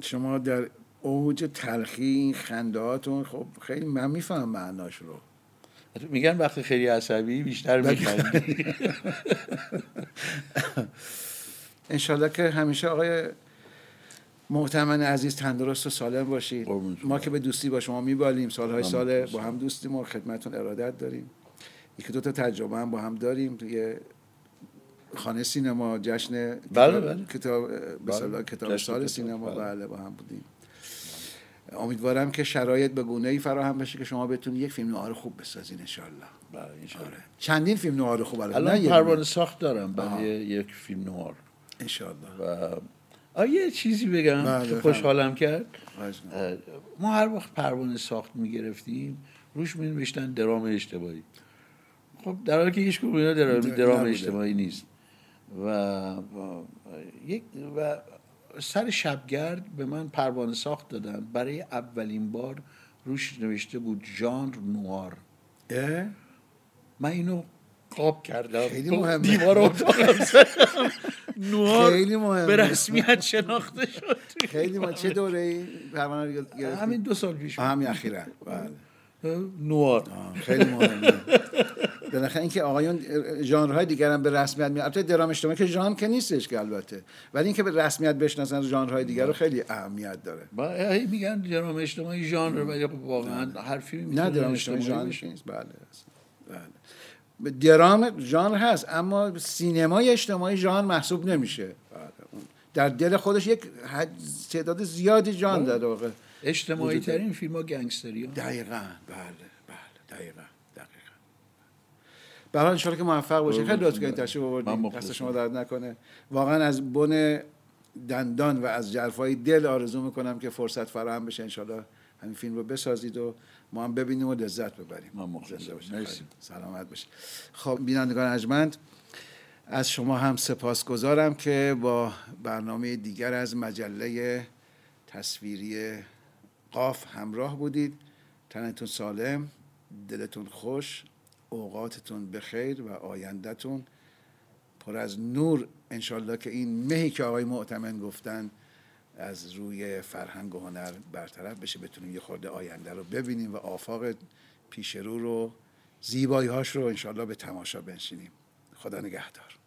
[SPEAKER 1] شما در اوج تلخی این خندهاتون خب خیلی من میفهم معناش رو.
[SPEAKER 2] میگن وقتی خیلی عصبی بیشتر میخندی.
[SPEAKER 1] انشالله که همیشه آقای محتمن عزیز تندرست و سالم باشید. ما که به دوستی با شما میبالیم. سالهای سال با هم دوستیم و خدمتون ارادت داریم. یکی دو تا تجربه هم با هم داریم توی خانه سینما جشن
[SPEAKER 2] بله بله.
[SPEAKER 1] کتاب بله. کتاب سال سینما. بله. بله با هم بودیم. امیدوارم که شرایط به گونه ای فراهم بشه که شما بتونید یک فیلم نوار خوب بسازین انشالله
[SPEAKER 2] بله آره.
[SPEAKER 1] چندین فیلم نوار خوب
[SPEAKER 2] الان؟ پروانه ساخت دارم برای یک فیلم نوار.
[SPEAKER 1] انشالله
[SPEAKER 2] و آیه چیزی بگم بله، که خوشحالم کرد. ما هر وقت پروانه ساخت می‌گرفتیم روش می نوشتن درام اشتباهی خب در حالی که هیچ اینا درام اجتماعی نیست. و یک و سر شبگرد به من پروانه ساخت دادن. برای اولین بار روش نوشته بود ژانر نوار. من اینو قاب کردم.
[SPEAKER 1] خیلی مهمه.
[SPEAKER 2] دیوار اتاقم نوار خیلی مهمه. به رسمیت شناخته شد.
[SPEAKER 1] خیلی مهمه. چه دوره ای؟ پروانه
[SPEAKER 2] همین دو سال پیش
[SPEAKER 1] همین اخیرا.
[SPEAKER 2] بله. نوار.
[SPEAKER 1] خیلی مهمه. بالاخره اینکه آقایون ژانرهای دیگر هم به رسمیت میاد. البته درام اجتماعی که ژانر که نیستش که البته. ولی اینکه به رسمیت بشناسن ژانرهای دیگر رو خیلی اهمیت داره.
[SPEAKER 2] با میگن درام اجتماعی ژانر ولی خب واقعا هر فیلمی
[SPEAKER 1] نه درام اجتماعی ژانر. نیست. بله بله. درام ژانر هست اما سینمای اجتماعی ژانر محسوب نمیشه. بله. در دل خودش یک تعداد زیادی ژانر در واقع
[SPEAKER 2] اجتماعی
[SPEAKER 1] داره.
[SPEAKER 2] ترین فیلم ها گنگستری ها
[SPEAKER 1] دقیقا. بله بله دقیقا. به هر حال که موفق باشید خیلی لطف کردید تشریف
[SPEAKER 2] مخلصم.
[SPEAKER 1] دست شما درد نکنه. واقعا از بن دندان و از جرفای دل آرزو می‌کنم که فرصت فراهم بشه. انشالله همین فیلم رو بسازید و ما هم ببینیم و لذت ببریم.
[SPEAKER 2] من. مرسی.
[SPEAKER 1] سلامت باشید. خب بینندگان ارجمند از شما هم سپاسگزارم که با برنامه دیگر از مجله تصویری قاف همراه بودید. تنتون سالم دلتون خوش. اوقاتتون بخیر و آیندهتون پر از نور انشالله که این مهی که آقای معتمن گفتن از روی فرهنگ و هنر برطرف بشه بتونیم یه خورده آینده رو ببینیم و آفاق پیش رو رو زیبایی هاش رو انشالله به تماشا بنشینیم. خدا نگهدار.